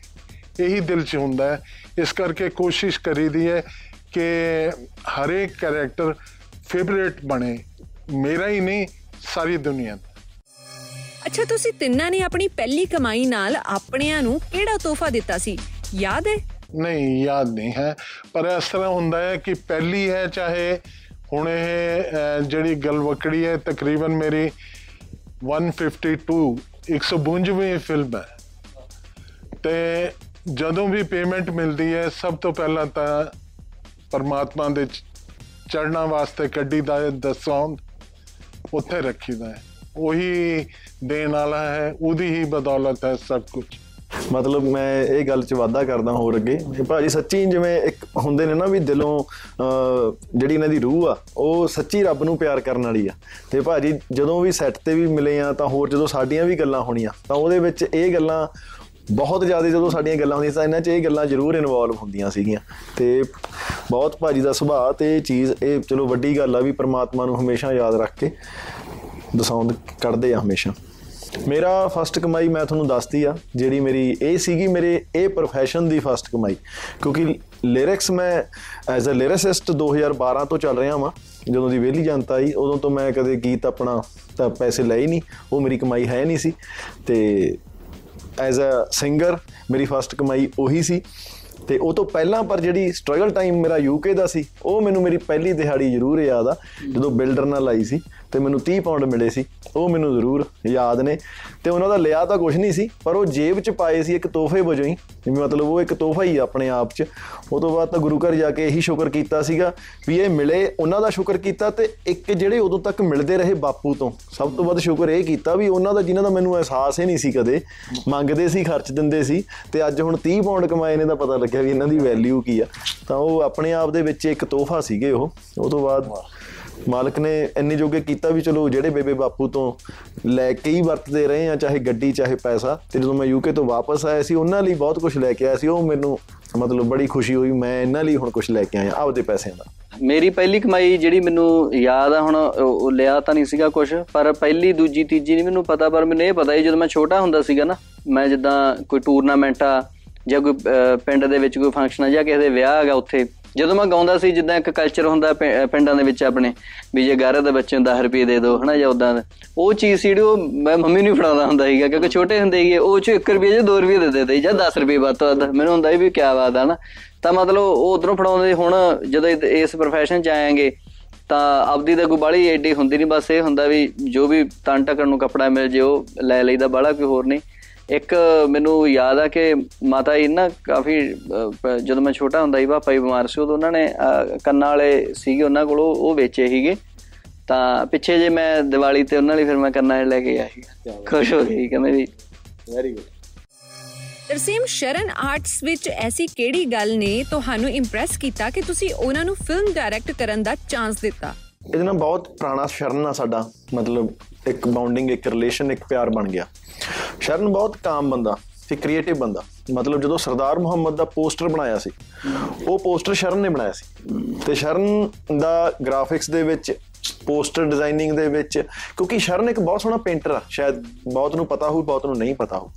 ਇਹੀ ਦਿਲ ਚ ਹੁੰਦਾ ਹੈ। ਇਸ ਕਰਕੇ ਕੋਸ਼ਿਸ਼ ਕਰੀਦੀ ਹੈ ਕਿ ਹਰੇਕ ਕੈਰੈਕਟਰ ਫੇਵਰੇਟ ਬਣੇ। ਮੇਰਾ ਹੀ ਨਹੀਂ ਸਾਰੀ ਦੁਨੀਆ ਦਾ। ਅੱਛਾ ਤੁਸੀਂ ਤਿੰਨਾਂ ਨੇ ਆਪਣੀ ਪਹਿਲੀ ਕਮਾਈ ਨਾਲ ਆਪਣਿਆਂ ਨੂੰ ਕਿਹੜਾ ਤੋਹਫਾ ਦਿੱਤਾ ਸੀ? ਯਾਦ ਹੈ? ਨਹੀਂ ਯਾਦ ਨਹੀਂ ਹੈ। ਪਰ ਇਸ ਤਰ੍ਹਾਂ ਹੁੰਦਾ ਹੈ ਕਿ ਪਹਿਲੀ ਹੈ ਚਾਹੇ ਹੁਣ ਇਹ ਅਹ, ਜਿਹੜੀ ਗਲਵਕੜੀ ਹੈ ਤਕਰੀਬਨ ਮੇਰੀ 152 152ਵੀਂ ਫਿਲਮ ਹੈ। ਤੇ ਜਦੋਂ ਵੀ ਪੇਮੈਂਟ ਮਿਲਦੀ ਹੈ ਸਭ ਤੋਂ ਪਹਿਲਾਂ ਤਾਂ ਪਰਮਾਤਮਾ ਦੇ ਚੜਨਾ ਵਾਸਤੇ ਕੱਢੀ ਦਾ ਦਸਾਂ ਉੱਥੇ ਰੱਖੀਦਾ ਹੈ। ਉਹੀ ਦੇਣ ਵਾਲਾ ਹੈ ਉਹਦੀ ਹੀ ਬਦੌਲਤ ਹੈ ਸਭ ਕੁਝ ਮਤਲਬ ਮੈਂ ਇਹ ਗੱਲ 'ਚ ਵਾਅਦਾ ਕਰਦਾ ਹੋਰ ਅੱਗੇ। ਕਿ ਭਾਜੀ ਸੱਚੀ ਜਿਵੇਂ ਇੱਕ ਹੁੰਦੇ ਨੇ ਨਾ ਵੀ ਦਿਲੋਂ ਅਹ, ਜਿਹੜੀ ਇਹਨਾਂ ਦੀ ਰੂਹ ਆ ਉਹ ਸੱਚੀ ਰੱਬ ਨੂੰ ਪਿਆਰ ਕਰਨ ਵਾਲੀ ਆ। ਤੇ ਭਾਜੀ ਜਦੋਂ ਵੀ ਸੈੱਟ ਤੇ ਵੀ ਮਿਲੇ ਆ ਤਾਂ ਹੋਰ ਜਦੋਂ ਸਾਡੀਆਂ ਵੀ ਗੱਲਾਂ ਹੋਣੀਆਂ ਤਾਂ ਉਹਦੇ ਵਿੱਚ ਇਹ ਗੱਲਾਂ ਬਹੁਤ ਜ਼ਿਆਦਾ ਜਦੋਂ ਸਾਡੀਆਂ ਗੱਲਾਂ ਹੁੰਦੀਆਂ ਤਾਂ ਇਹਨਾਂ 'ਚ ਇਹ ਗੱਲਾਂ ਜ਼ਰੂਰ ਇਨਵੋਲਵ ਹੁੰਦੀਆਂ ਸੀਗੀਆਂ। ਤੇ ਬਹੁਤ ਭਾਜੀ ਦਾ ਸੁਭਾਅ ਤੇ ਇਹ ਚੀਜ਼ ਇਹ ਚਲੋ ਵੱਡੀ ਗੱਲ ਆ ਵੀ ਪ੍ਰਮਾਤਮਾ ਨੂੰ ਹਮੇਸ਼ਾ ਯਾਦ ਰੱਖ ਕੇ ਦਸਾਉਂਦ ਕੱਢਦੇ ਆ ਹਮੇਸ਼ਾ। ਮੇਰਾ ਫਸਟ ਕਮਾਈ ਮੈਂ ਤੁਹਾਨੂੰ ਦੱਸਤੀ ਆ, ਜਿਹੜੀ ਮੇਰੀ, ਇਹ ਸੀਗੀ ਮੇਰੇ, ਇਹ profession ਦੀ ਫਸਟ ਕਮਾਈ। ਕਿਉਂਕਿ ਲਿਰਿਕਸ ਮੈਂ ਐਜ਼ ਅ ਲਿਰਿਸਿਸਟ 2012 ਤੋਂ ਚੱਲ ਰਿਹਾ ਵਾਂ। ਜਦੋਂ ਦੀ ਵਿਹਲੀ ਜਨਤਾ ਆਈ, ਉਦੋਂ ਤੋਂ ਮੈਂ ਕਦੇ ਗੀਤ ਆਪਣਾ ਤਾਂ ਪੈਸੇ ਲਏ ਹੀ ਨਹੀਂ ਉਹ ਮੇਰੀ ਕਮਾਈ ਹੈ ਨਹੀਂ ਸੀ। ਤੇ ਐਜ਼ ਅ ਸਿੰਗਰ ਮੇਰੀ ਫਸਟ ਕਮਾਈ ਉਹੀ ਸੀ। ਤੇ ਉਹ ਤੋਂ ਪਹਿਲਾਂ ਪਰ ਜਿਹੜੀ ਸਟਰਗਲ ਟਾਈਮ ਮੇਰਾ ਯੂਕੇ ਦਾ ਸੀ, ਉਹ ਮੈਨੂੰ ਮੇਰੀ ਪਹਿਲੀ ਦਿਹਾੜੀ ਜ਼ਰੂਰ ਯਾਦ ਆ, ਜਦੋਂ ਬਿਲਡਰ ਨਾਲ ਆਈ ਸੀ। ਤੇ ਮੈਨੂੰ 30 ਪਾਉਂਡ ਮਿਲੇ ਸੀ। ਉਹ ਮੈਨੂੰ ਜ਼ਰੂਰ ਯਾਦ ਨੇ। ਤੇ ਉਹਨਾਂ ਦਾ ਲਿਆ ਤਾਂ ਕੁਝ ਨਹੀਂ ਸੀ, ਪਰ ਉਹ ਜੇਬ 'ਚ ਪਾਏ ਸੀ ਇੱਕ ਤੋਹਫੇ ਵਜੋਂ ਹੀ। ਜਿਵੇਂ ਮਤਲਬ ਉਹ ਇੱਕ ਤੋਹਫਾ ਹੀ ਆ ਆਪਣੇ ਆਪ 'ਚ। ਉਹ ਤੋਂ ਬਾਅਦ ਤਾਂ ਗੁਰੂ ਘਰ ਜਾ ਕੇ ਇਹੀ ਸ਼ੁਕਰ ਕੀਤਾ ਸੀਗਾ ਵੀ ਇਹ ਮਿਲੇ, ਉਹਨਾਂ ਦਾ ਸ਼ੁਕਰ ਕੀਤਾ ਤੇ ਇੱਕ ਜਿਹੜੇ ਉਦੋਂ ਤੱਕ ਮਿਲਦੇ ਰਹੇ ਬਾਪੂ ਤੋਂ। ਸਭ ਤੋਂ ਵੱਧ ਸ਼ੁਕਰ ਇਹ ਕੀਤਾ ਵੀ ਉਹਨਾਂ ਦਾ ਜਿਨ੍ਹਾਂ ਦਾ ਮੈਨੂੰ ਅਹਿਸਾਸ ਹੀ ਨਹੀਂ ਸੀ ਕਦੇ, ਮੰਗਦੇ ਸੀ, ਖਰਚ ਦਿੰਦੇ ਸੀ। ਤੇ ਅੱਜ ਹੁਣ 30 ਪਾਉਂਡ ਕਮਾਏ ਨੇ ਤਾਂ ਪਤਾ ਲੱਗਿਆ ਵੀ ਇਹਨਾਂ ਦੀ ਵੈਲਿਊ ਕੀ ਆ। ਤਾਂ ਉਹ ਆਪਣੇ ਆਪ ਦੇ ਵਿੱਚ ਇੱਕ ਤੋਹਫਾ ਸੀਗੇ ਉਹ। ਉਹ ਤੋਂ ਬਾਅਦ ਮਾਲਕ ਨੇ ਇੰਨੇ ਜੋਗੇ ਕੀਤਾ ਵੀ ਚਲੋ ਜਿਹੜੇ ਬੇਬੇ ਬਾਪੂ ਤੋਂ ਲੈ ਕੇ ਹੀ ਵਰਤਦੇ ਰਹੇ ਆ ਚਾਹੇ ਗੱਡੀ ਚਾਹੇ ਪੈਸਾ ਤੇ ਜਦੋਂ ਮੈਂ ਯੂਕੇ ਤੋਂ ਵਾਪਸ ਆਇਆ ਸੀ ਉਹਨਾਂ ਲਈ ਬਹੁਤ ਕੁਝ ਲੈ ਕੇ ਆਇਆ ਸੀ। ਉਹ ਮੈਨੂੰ ਮਤਲਬ ਬੜੀ ਖੁਸ਼ੀ ਹੋਈ ਮੈਂ ਇਹਨਾਂ ਲਈ ਹੁਣ ਕੁਝ ਲੈ ਕੇ ਆਇਆ ਆਪਦੇ ਪੈਸਿਆਂ ਦਾ। ਮੇਰੀ ਪਹਿਲੀ ਕਮਾਈ ਜਿਹੜੀ ਮੈਨੂੰ ਯਾਦ ਆ ਹੁਣ ਉਹ ਉਹ ਲਿਆ ਤਾਂ ਨਹੀਂ ਸੀਗਾ ਕੁਝ ਪਰ ਪਹਿਲੀ ਦੂਜੀ ਤੀਜੀ ਨਹੀਂ ਮੈਨੂੰ ਪਤਾ ਪਰ ਮੈਨੂੰ ਇਹ ਪਤਾ ਸੀ ਜਦੋਂ ਮੈਂ ਛੋਟਾ ਹੁੰਦਾ ਸੀਗਾ ਨਾ ਮੈਂ ਜਿੱਦਾਂ ਕੋਈ ਟੂਰਨਾਮੈਂਟ ਆ ਜਾਂ ਕੋਈ ਅਹ, ਪਿੰਡ ਦੇ ਵਿੱਚ ਕੋਈ ਫੰਕਸ਼ਨ ਆ ਜਾਂ ਕਿਸੇ ਦੇ ਵਿਆਹ ਹੈਗਾ ਉੱਥੇ ਜਦੋਂ ਮੈਂ ਗਾਉਂਦਾ ਸੀ ਜਿੱਦਾਂ ਇੱਕ ਕਲਚਰ ਹੁੰਦਾ ਪਿੰ- ਅਹ, ਪਿੰਡਾਂ ਦੇ ਵਿੱਚ ਆਪਣੇ ਵੀ ਜੇ ਗਾਰੇ ਦੇ ਬੱਚੇ ਨੂੰ 10 ਰੁਪਏ ਦੇ ਦਿਓ ਹਨਾ ਜਾਂ ਉਦਾਂ ਦਾ। ਉਹ ਚੀਜ਼ ਸੀ ਜਿਹੜੀ ਉਹ ਮੈਂ ਮੰਮੀ ਨੂੰ ਹੀ ਫੜਾਉਂਦਾ ਹੁੰਦਾ ਸੀਗਾ ਕਿਉਂਕਿ ਛੋਟੇ ਹੁੰਦੇ ਸੀਗੇ ਉਹ ਚ 1 ਰੁਪਏ ਜਾਂ 2 ਰੁਪਏ ਦੇ ਦਿੰਦੇ ਸੀ ਜਾਂ 10 ਰੁਪਏ ਵੱਧ ਤੋਂ ਵੱਧ। ਮੈਨੂੰ ਹੁੰਦਾ ਸੀ ਵੀ ਕਿਆ ਬਾਤ ਆ ਨਾ ਤਾਂ ਮਤਲਬ ਉਹ ਉਧਰੋਂ ਫੜਾਉਂਦੇ ਹੁਣ ਜਦੋਂ ਇਹ- ਇਸ profession ਚ ਆਏਗੇ ਤਾਂ ਆਪਦੀ ਤਾਂ ਕੋਈ ਬਾਹਲੀ ਏਡੀ ਹੁੰਦੀ ਨਹੀਂ ਬਸ ਇਹ ਹੁੰਦਾ ਵੀ ਜੋ ਵੀ ਤਨ ਢੱਕਣ ਨੂੰ ਕੱਪੜਾ ਮਿਲ ਜੇ ਉਹ ਲੈ ਲਈਦਾ ਬਾਹਲਾ ਕੋਈ ਹੋਰ ਨਹੀਂ ਇੱਕ ਮੈਨੂੰ ਯਾਦ ਆ ਕਿ ਮਾਤਾ ਜੀ ਨਾ ਕਾਫੀ ਜਦੋਂ ਮੈਂ ਛੋਟਾ ਹੁੰਦਾ ਸੀ ਪਾਪਾ ਜੀ ਬਿਮਾਰ ਸੀ ਉਦੋਂ ਉਹਨਾਂ ਨੇ ਕੰਨਾਂ ਵਾਲੇ ਸੀਗੇ ਉਹਨਾਂ ਕੋਲ ਉਹ ਵੇਚੇ ਸੀਗੇ। ਤਾਂ ਪਿੱਛੇ ਜੇ ਮੈਂ ਦੀਵਾਲੀ ਤੇ ਉਹਨਾਂ ਲਈ ਫਿਰ ਮੈਂ ਕੰਨਾਂ ਲੈ ਕੇ ਆਇਆ ਸੀਗਾ। ਖੁਸ਼ ਹੋ ਗਈ ਕਹਿੰਦੇ ਵੀ very good Tarsem Sharan arts ਵਿੱਚ ਐਸੀ ਕਿਹੜੀ ਗੱਲ ਨੇ ਤੁਹਾਨੂੰ ਇੰਪ੍ਰੈਸ ਕੀਤਾ ਕਿ ਤੁਸੀਂ ਉਹਨਾਂ ਨੂੰ ਫਿਲਮ ਡਾਇਰੈਕਟ ਕਰਨ ਦਾ ਚਾਂਸ ਦਿੱਤਾ? ਇਹਦੇ ਨਾਲ ਬਹੁਤ ਪੁਰਾਣਾ ਸ਼ਰਨ ਆ ਸਾਡਾ ਮਤਲਬ ਇੱਕ ਬਾਉਂਡਿੰਗ ਇੱਕ ਰਿਲੇਸ਼ਨ ਇੱਕ ਪਿਆਰ ਬਣ ਗਿਆ। ਸ਼ਰਨ ਬਹੁਤ ਕਾਮ ਬੰਦਾ ਤੇ ਕ੍ਰੀਏਟਿਵ ਬੰਦਾ। ਮਤਲਬ ਜਦੋਂ ਸਰਦਾਰ ਮੁਹੰਮਦ ਦਾ ਪੋਸਟਰ ਬਣਾਇਆ ਸੀ, ਉਹ ਪੋਸਟਰ ਸ਼ਰਨ ਨੇ ਬਣਾਇਆ ਸੀ। ਤੇ ਸ਼ਰਨ ਦਾ ਗ੍ਰਾਫਿਕਸ ਦੇ ਵਿੱਚ ਪੋਸਟਰ ਡਿਜ਼ਾਈਨਿੰਗ ਦੇ ਵਿੱਚ, ਕਿਉਂਕਿ ਸ਼ਰਨ ਇੱਕ ਬਹੁਤ ਸੋਹਣਾ ਪੇਂਟਰ ਆ, ਸ਼ਾਇਦ ਬਹੁਤ ਨੂੰ ਪਤਾ ਹੋਊ, ਬਹੁਤ ਨੂੰ ਨਹੀਂ ਪਤਾ ਹੋਊ।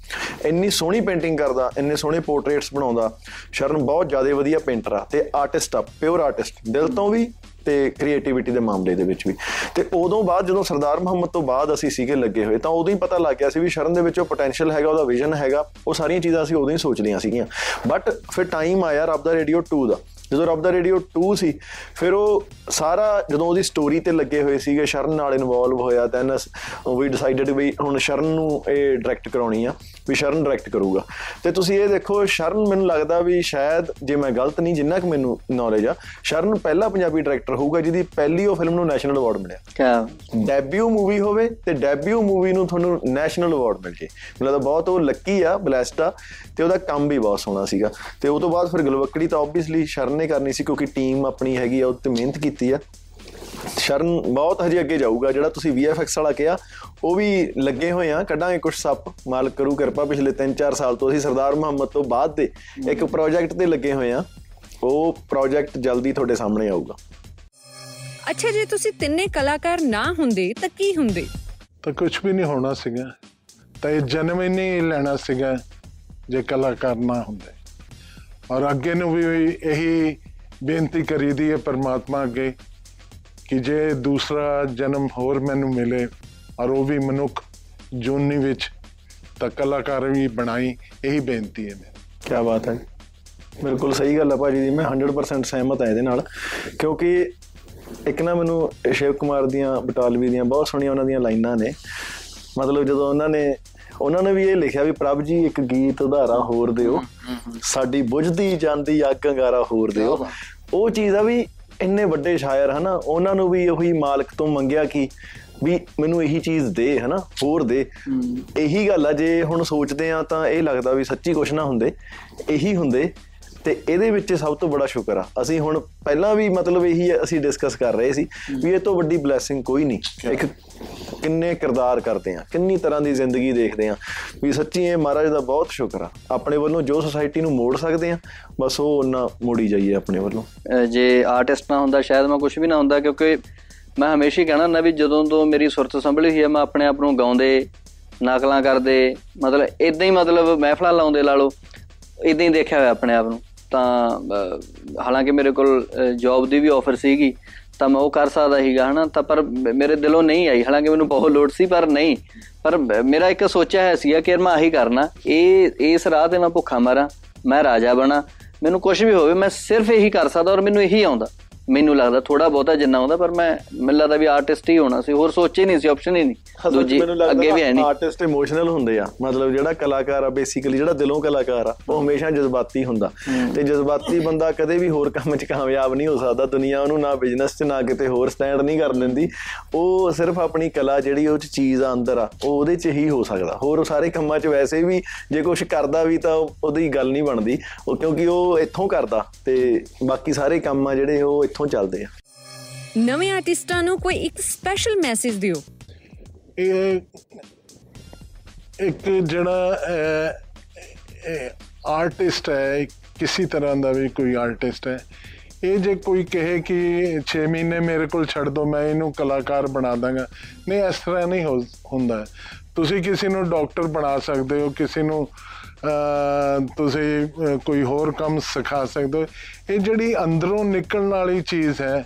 ਇੰਨੀ ਸੋਹਣੀ ਪੇਂਟਿੰਗ ਕਰਦਾ, ਇੰਨੇ ਸੋਹਣੇ ਪੋਰਟਰੇਟਸ ਬਣਾਉਂਦਾ, ਸ਼ਰਨ ਬਹੁਤ ਜ਼ਿਆਦਾ ਵਧੀਆ ਪੇਂਟਰ ਆ ਤੇ ਆਰਟਿਸਟ ਆ ਪਿਓਰ ਆਰਟਿਸਟ ਦਿਲ ਤੋਂ ਵੀ ਤੇ ਕ੍ਰੀਏਟੀਵਿਟੀ ਦੇ ਮਾਮਲੇ ਦੇ ਵਿੱਚ ਵੀ। ਤੇ ਉਦੋਂ ਬਾਅਦ ਜਦੋਂ ਸਰਦਾਰ ਮੁਹੰਮਦ ਤੋਂ ਬਾਅਦ ਅਸੀਂ ਸੀਗੇ ਲੱਗੇ ਹੋਏ, ਤਾਂ ਉਦੋਂ ਹੀ ਪਤਾ ਲੱਗ ਗਿਆ ਸੀ ਵੀ ਸ਼ਰਨ ਦੇ ਵਿੱਚ ਉਹ ਪੋਟੈਂਸ਼ੀਅਲ ਹੈਗਾ, ਉਹਦਾ ਵਿਜ਼ਨ ਹੈਗਾ, ਉਹ ਸਾਰੀਆਂ ਚੀਜ਼ਾਂ ਅਸੀਂ ਉਦੋਂ ਹੀ ਸੋਚ ਲਈਆਂ ਸੀਗੀਆਂ। ਬਟ ਫਿਰ ਟਾਈਮ ਆਇਆ ਰੱਬ ਦਾ ਰੇਡੀਓ 2 ਦਾ। ਜਦੋਂ ਰੱਬ ਦਾ ਰੇਡੀਓ 2 ਸੀ, ਫਿਰ ਉਹ ਸਾਰਾ ਜਦੋਂ ਉਹਦੀ ਸਟੋਰੀ ਤੇ ਲੱਗੇ ਹੋਏ ਸੀਗੇ, ਸ਼ਰਨ ਨਾਲ ਇਨਵੋਲਵ ਹੋਇਆ ਦੈਨ ਵੀ ਡਿਸਾਈਡਡ ਵੀ ਹੁਣ ਸ਼ਰਨ ਨੂੰ ਇਹ ਡਾਇਰੈਕਟ ਕਰਾਉਣੀ ਆ। ਵੀ ਸ਼ਰਨ ਡਾਇਰੈਕਟ ਕਰੂਗਾ। ਤੇ ਤੁਸੀਂ ਇਹ ਦੇਖੋ ਸ਼ਰਨ ਮੈਨੂੰ ਲੱਗਦਾ ਵੀ ਸ਼ਾਇਦ ਜੇ ਮੈਂ ਗਲਤ ਨਹੀਂ ਜਿੰਨਾ ਕਿ ਮੈਨੂੰ ਨੌਲੇਜ ਆ ਸ਼ਰਨ ਪਹਿਲਾ ਪੰਜਾਬੀ ਡਾਇਰੈਕਟਰ ਹੋਊਗਾ ਜਿਹਦੀ ਪਹਿਲੀ ਉਹ ਫਿਲਮ ਨੂੰ ਨੈਸ਼ਨਲ ਅਵਾਰਡ ਮਿਲਿਆ। ਕਿਆ? ਡੈਬਿਊ ਮੂਵੀ ਹੋਵੇ ਤੇ ਡੈਬਿਊ ਮੂਵੀ ਨੂੰ ਤੁਹਾਨੂੰ ਨੈਸ਼ਨਲ ਅਵਾਰਡ ਮਿਲ ਜੇ। ਮੈਨੂੰ ਲੱਗਦਾ ਬਹੁਤ ਉਹ ਲੱਕੀ ਆ ਬਲੈਸਡ ਆ ਤੇ ਉਹਦਾ ਕੰਮ ਵੀ ਬਹੁਤ ਸੋਹਣਾ ਸੀਗਾ। ਤੇ ਉਹ ਤੋਂ ਬਾਅਦ ਫਿਰ ਗਲਵੱਕੜੀ ਤਾਂ ਆਬਵੀਅਸਲੀ ਸ਼ਰਨ ਨੇ ਕਰਨੀ ਸੀ ਕਿਉਂਕਿ ਟੀਮ ਆਪਣੀ ਹੈਗੀ ਆ ਉਹ ਤੇ ਮਿਹਨਤ ਕੀਤੀ ਆ। ਸ਼ਰਨ ਬਹੁਤ ਹਜੇ ਅੱਗੇ ਜਾਊਗਾ ਜਿਹੜਾ ਤੁਸੀਂ VFX ਵਾਲਾ ਕਿਹਾ ਉਹ ਵੀ ਲੱਗੇ ਹੋਏ ਆ। ਕੱਢਾਂਗੇ ਕੁਝ ਸੱਪ। ਮਾਲਕ ਕਰੂ ਕਿਰਪਾ ਪਿਛਲੇ 3-4 ਸਾਲ ਤੋਂ ਅਸੀਂ ਸਰਦਾਰ ਮੁਹੰਮਦ ਤੋਂ ਬਾਅਦ ਦੇ ਇੱਕ ਪ੍ਰੋਜੈਕਟ ਤੇ ਲੱਗੇ ਹੋਏ ਆ। ਉਹ ਪ੍ਰੋਜੈਕਟ ਜਲਦੀ ਤੁਹਾਡੇ ਸਾਹਮਣੇ ਆਊਗਾ। ਅੱਛਾ ਜੇ ਤੁਸੀਂ ਤਿੰਨੇ ਕਲਾਕਾਰ ਨਾ ਹੁੰਦੇ ਤਾਂ ਕੀ ਹੁੰਦੇ? ਤਾਂ ਕੁਝ ਵੀ ਨਹੀਂ ਹੋਣਾ ਸੀਗਾ। ਤਾਂ ਇਹ ਜਨਮ ਹੀ ਨਹੀਂ ਲੈਣਾ ਸੀਗਾ ਜੇ ਕਲਾਕਾਰ ਨਾ ਹੁੰਦੇ। ਔਰ ਅੱਗੇ ਨੂੰ ਵੀ ਇਹੀ ਬੇਨਤੀ ਕਰੀਦੀ ਹੈ ਪਰਮਾਤਮਾ ਅੱਗੇ। ਕਿ ਜੇ ਦੂਸਰਾ ਜਨਮ ਹੋਰ ਮੈਨੂੰ ਮਿਲੇ ਔਰ ਉਹ ਵੀ ਮਨੁੱਖ ਜੂਨੀ ਵਿੱਚ ਤਾਂ ਕਲਾਕਾਰ ਵੀ ਬਣਾਈ ਇਹੀ ਬੇਨਤੀ ਹੈ ਮੇਰੀ। ਕੀ ਬਾਤ ਹੈ। ਬਿਲਕੁਲ ਸਹੀ ਗੱਲ ਹੈ ਭਾਜੀ ਦੀ ਮੈਂ 100% ਸਹਿਮਤ ਹਾਂ ਇਹਦੇ ਨਾਲ। ਕਿਉਂਕਿ ਇੱਕ ਨਾ ਮੈਨੂੰ ਸ਼ਿਵ ਕੁਮਾਰ ਦੀਆਂ ਬਟਾਲਵੀ ਦੀਆਂ ਬਹੁਤ ਸੋਹਣੀਆਂ ਉਹਨਾਂ ਦੀਆਂ ਲਾਈਨਾਂ ਨੇ। ਮਤਲਬ ਜਦੋਂ ਉਹਨਾਂ ਨੇ ਉਹਨਾਂ ਨੇ ਵੀ ਇਹ ਲਿਖਿਆ ਵੀ ਪ੍ਰਭ ਜੀ ਇੱਕ ਗੀਤ ਉਧਾਰਾ ਹੋਰ ਦਿਓ। ਸਾਡੀ ਬੁਝਦੀ ਜਾਂਦੀ ਅੱਗ ਅੰਗਾਰਾ ਹੋਰ ਦਿਓ। ਉਹ ਚੀਜ਼ ਆ ਵੀ ਇੰਨੇ ਵੱਡੇ ਸ਼ਾਇਰ ਹਨਾ ਉਹਨਾਂ ਨੂੰ ਵੀ ਉਹੀ ਮਾਲਕ ਤੋਂ ਮੰਗਿਆ ਕਿ ਵੀ ਮੈਨੂੰ ਇਹੀ ਚੀਜ਼ ਦੇ ਹਨਾ ਹੋਰ ਦੇ। ਇਹੀ ਗੱਲ ਆ ਜੇ ਹੁਣ ਸੋਚਦੇ ਆ ਤਾਂ ਇਹ ਲੱਗਦਾ ਵੀ ਸੱਚੀ ਕੁਛ ਨਾ ਹੁੰਦੇ ਇਹੀ ਹੁੰਦੇ। ਤੇ ਇਹਦੇ ਵਿੱਚ ਸਭ ਤੋਂ ਬੜਾ ਸ਼ੁਕਰ ਆ। ਅਸੀਂ ਹੁਣ ਪਹਿਲਾਂ ਵੀ ਮਤਲਬ ਇਹੀ ਅਸੀਂ ਡਿਸਕਸ ਕਰ ਰਹੇ ਸੀ ਵੀ ਇਹ ਤੋਂ ਵੱਡੀ ਬਲੇਸਿੰਗ ਕੋਈ ਨਹੀਂ। ਇੱਕ ਕਿੰਨੇ ਕਿਰਦਾਰ ਕਰਦੇ ਆ ਕਿੰਨੀ ਤਰ੍ਹਾਂ ਦੀ ਜ਼ਿੰਦਗੀ ਦੇਖਦੇ ਆ। ਵੀ ਸੱਚੀ ਇਹ ਮਹਾਰਾਜ ਦਾ ਬਹੁਤ ਸ਼ੁਕਰ ਆ। ਆਪਣੇ ਵੱਲੋਂ ਜੋ ਸੁਸਾਇਟੀ ਨੂੰ ਮੋੜ ਸਕਦੇ ਆ ਬਸ ਉਹ ਉਹਨਾਂ ਮੋੜੀ ਜਾਈਏ ਆਪਣੇ ਵੱਲੋਂ। ਜੇ ਆਰਟਿਸਟ ਨਾ ਹੁੰਦਾ ਸ਼ਾਇਦ ਮੈਂ ਕੁਝ ਵੀ ਨਾ ਹੁੰਦਾ ਕਿਉਂਕਿ ਮੈਂ ਹਮੇਸ਼ਾ ਹੀ ਕਹਿਣਾ ਹੁੰਦਾ ਵੀ ਜਦੋਂ ਤੋਂ ਮੇਰੀ ਸੁਰਤ ਸੰਭਲੀ ਹੋਈ ਹੈ ਮੈਂ ਆਪਣੇ ਆਪ ਨੂੰ ਗਾਉਂਦੇ ਨਕਲਾਂ ਕਰਦੇ ਮਤਲਬ ਇਦਾਂ ਹੀ ਮਤਲਬ ਮਹਿਫਲਾਂ ਲਾਉਂਦੇ ਲਾ ਲਓ ਇਦਾਂ ਹੀ ਦੇਖਿਆ ਹੋਇਆ ਆਪਣੇ ਆਪ ਨੂੰ। ਤਾਂ ਅਹ, ਹਾਲਾਂਕਿ ਮੇਰੇ ਕੋਲ ਜੌਬ ਦੀ ਵੀ ਆਫਰ ਸੀਗੀ ਤਾਂ ਮੈਂ ਉਹ ਕਰ ਸਕਦਾ ਸੀਗਾ ਹਨਾ? ਤਾਂ ਪਰ ਮ- ਮੇਰੇ ਦਿਲੋਂ ਨਹੀਂ ਆਈ। ਹਾਲਾਂਕਿ ਮੈਨੂੰ ਬਹੁਤ ਲੋੜ ਸੀ ਪਰ ਨਹੀਂ। ਪਰ ਬ- ਮੇਰਾ ਇੱਕ ਸੋਚਿਆ ਹੈ ਸੀਗਾ ਕਿ ਯਾਰ ਮੈਂ ਆਹੀ ਕਰਨਾ। ਇਹ ਇਸ ਰਾਹ ਤੇ ਮੈਂ ਭੁੱਖਾ ਮਰਾਂ ਮੈਂ ਰਾਜਾ ਬਣਾ। ਮੈਨੂੰ ਕੁਝ ਵੀ ਹੋਵੇ ਮੈਂ ਸਿਰਫ ਇਹੀ ਕਰ ਸਕਦਾ ਔਰ ਮੈਨੂੰ ਇਹੀ ਆਉਂਦਾ। ਮੈਨੂੰ ਲੱਗਦਾ ਥੋੜਾ ਬਹੁਤਾ ਜਿੰਨਾ ਆਉਂਦਾ ਪਰ ਮੈਂ ਮੈਨੂੰ ਲੱਗਦਾ ਵੀ ਆਰਟਿਸਟ ਹੀ ਹੋਣਾ ਸੀ ਹੋਰ ਸੋਚੇ ਨਹੀਂ ਸੀ ਆਪਸ਼ਨ ਹੀ ਨਹੀਂ। ਦੂਜੀ ਅੱਗੇ ਵੀ ਹੈ ਨਹੀਂ। ਆਰਟਿਸਟ ਇਮੋਸ਼ਨਲ ਹੁੰਦੇ ਆ ਮਤਲਬ ਜਿਹੜਾ ਕਲਾਕਾਰ ਆ ਬੇਸਿਕਲੀ ਜਿਹੜਾ ਦਿਲੋਂ ਕਲਾਕਾਰ ਆ ਉਹ ਹਮੇਸ਼ਾ ਜਜ਼ਬਾਤੀ ਹੁੰਦਾ। ਤੇ ਜਜ਼ਬਾਤੀ ਬੰਦਾ ਕਦੇ ਵੀ ਹੋਰ ਕੰਮ 'ਚ ਕਾਮਯਾਬ ਨਹੀਂ ਹੋ ਸਕਦਾ ਦੁਨੀਆ ਉਹਨੂੰ ਨਾ ਬਿਜ਼ਨਸ 'ਚ ਨਾ ਕਿਤੇ ਹੋਰ ਸਟੈਂਡ ਨਹੀਂ ਕਰ ਲੈਂਦੀ। ਉਹ ਸਿਰਫ ਆਪਣੀ ਕਲਾ ਜਿਹੜੀ ਉਹ 'ਚ ਚੀਜ਼ ਆ ਅੰਦਰ ਆ ਉਹ ਉਹਦੇ 'ਚ ਹੀ ਹੋ ਸਕਦਾ। ਹੋਰ ਸਾਰੇ ਕੰਮਾਂ 'ਚ ਵੈਸੇ ਵੀ ਜੇ ਕੁਝ ਕਰਦਾ ਵੀ ਤਾਂ ਉਹ- ਉਹਦੀ ਗੱਲ ਨਹੀਂ ਬਣਦੀ। ਉਹ ਕਿਉਂਕਿ ਉਹ ਇੱਥੋਂ ਕਰਦਾ ਤੇ ਬਾਕੀ ਸਾਰੇ ਕੰਮ ਆ ਜਿਹੜੇ ਉਹ ਇੱਥੋਂ ਚੱਲਦੇ ਆ? ਨਵੇਂ ਆਰਟਿਸਟਾਂ ਨੂੰ ਕੋਈ ਇੱਕ ਸਪੈਸ਼ਲ ਮੈਸੇਜ ਦਿਓ। ਇਹ ਇੱਕ ਜਿਹੜਾ ਆਰਟਿਸਟ ਹੈ ਕਿਸੇ ਤਰ੍ਹਾਂ ਦਾ ਵੀ ਕੋਈ ਆਰਟਿਸਟ ਹੈ। ਇਹ ਜੇ ਕੋਈ ਕਹੇ ਕਿ 6 ਮਹੀਨੇ ਮੇਰੇ ਕੋਲ ਛੱਡ ਦੋ ਮੈਂ ਇਹਨੂੰ ਕਲਾਕਾਰ ਬਣਾ ਦਾਂਗਾ। ਨਹੀਂ ਇਸ ਤਰ੍ਹਾਂ ਨਹੀਂ ਹੁੰਦਾ। ਤੁਸੀਂ ਕਿਸੇ ਨੂੰ ਡਾਕਟਰ ਬਣਾ ਸਕਦੇ ਹੋ ਕਿਸੇ ਨੂੰ ਤੁਸੀਂ ਅਹ ਕੋਈ ਹੋਰ ਕੰਮ ਸਿਖਾ ਸਕਦੇ ਹੋ। ਇਹ ਜਿਹੜੀ ਅੰਦਰੋਂ ਨਿਕਲਣ ਵਾਲੀ ਚੀਜ਼ ਹੈ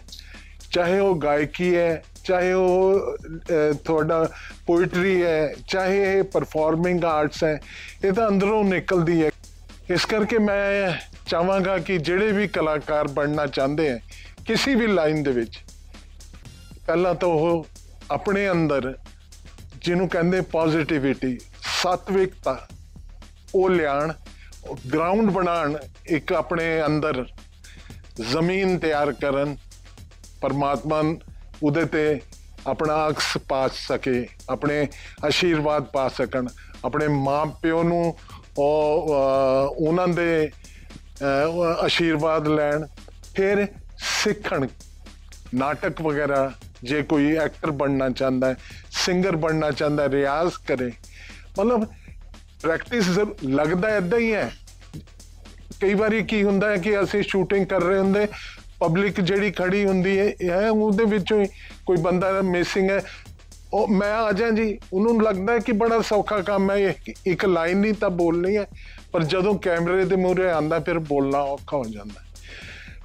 ਚਾਹੇ ਉਹ ਗਾਇਕੀ ਹੈ ਚਾਹੇ ਉਹ ਅਹ, ਤੁਹਾਡਾ ਪੋਇਟਰੀ ਹੈ ਚਾਹੇ ਇਹ ਪਰਫਾਰਮਿੰਗ ਆਰਟਸ ਹੈ ਇਹ ਤਾਂ ਅੰਦਰੋਂ ਨਿਕਲਦੀ ਹੈ। ਇਸ ਕਰਕੇ ਮੈਂ ਚਾਹਾਂਗਾ ਕਿ ਜਿਹੜੇ ਵੀ ਕਲਾਕਾਰ ਬਣਨਾ ਚਾਹੁੰਦੇ ਹੈ ਕਿਸੇ ਵੀ ਲਾਈਨ ਦੇ ਵਿੱਚ ਪਹਿਲਾਂ ਤਾਂ ਉਹ ਆਪਣੇ ਅੰਦਰ ਜਿਹਨੂੰ ਕਹਿੰਦੇ ਪੋਜ਼ਿਟਿਵਿਟੀ ਸਤਵਿਕਤਾ ਉਹ ਲਿਆਣ ਗਰਾਊਂਡ ਬਣਾਉਣ ਇੱਕ ਆਪਣੇ ਅੰਦਰ ਜ਼ਮੀਨ ਤਿਆਰ ਕਰਨ ਪਰਮਾਤਮਾ ਉਹਦੇ ਤੇ ਆਪਣਾ ਅਕਸ ਪਾ ਸਕੇ ਆਪਣੇ ਆਸ਼ੀਰਵਾਦ ਪਾ ਸਕਣ ਆਪਣੇ ਮਾਂ ਪਿਓ ਨੂੰ ਉਹ ਅਹ, ਉਹਨਾਂ ਦੇ ਅਹ, ਉਹ ਆਸ਼ੀਰਵਾਦ ਲੈਣ ਫਿਰ ਸਿੱਖਣ। ਨਾਟਕ ਵਗੈਰਾ ਜੇ ਕੋਈ ਐਕਟਰ ਬਣਨਾ ਚਾਹੁੰਦਾ ਹੈ ਸਿੰਗਰ ਬਣਨਾ ਚਾਹੁੰਦਾ ਹੈ ਰਿਆਜ਼ ਕਰੇ। ਮਤਲਬ ਪ੍ਰੈਕਟਿਸ ਲੱਗਦਾ ਇਦਾਂ ਹੀ ਹੈ। ਕਈ ਵਾਰੀ ਕੀ ਹੁੰਦਾ ਹੈ ਕਿ ਅਸੀਂ ਸ਼ੂਟਿੰਗ ਕਰ ਰਹੇ ਹੁੰਦੇ ਪਬਲਿਕ ਜਿਹੜੀ ਖੜੀ ਹੁੰਦੀ ਹੈ ਇਹ ਉਹਦੇ ਵਿੱਚੋਂ ਹੀ ਕੋਈ ਬੰਦਾ ਮਿਸਿੰਗ ਹੈ। ਉਹ ਮੈਂ ਆ ਜਾ ਜੀ ਉਹਨੂੰ ਲੱਗਦਾ ਹੈ ਕਿ ਬੜਾ ਸੌਖਾ ਕੰਮ ਹੈ ਇਹ ਇੱਕ ਲਾਈਨ ਹੀ ਤਾਂ ਬੋਲਣੀ ਹੈ। ਪਰ ਜਦੋਂ ਕੈਮਰੇ ਦੇ ਮੂਹਰੇ ਆਂਦਾ ਫਿਰ ਬੋਲਣਾ ਔਖਾ ਹੋ ਜਾਂਦਾ ਹੈ।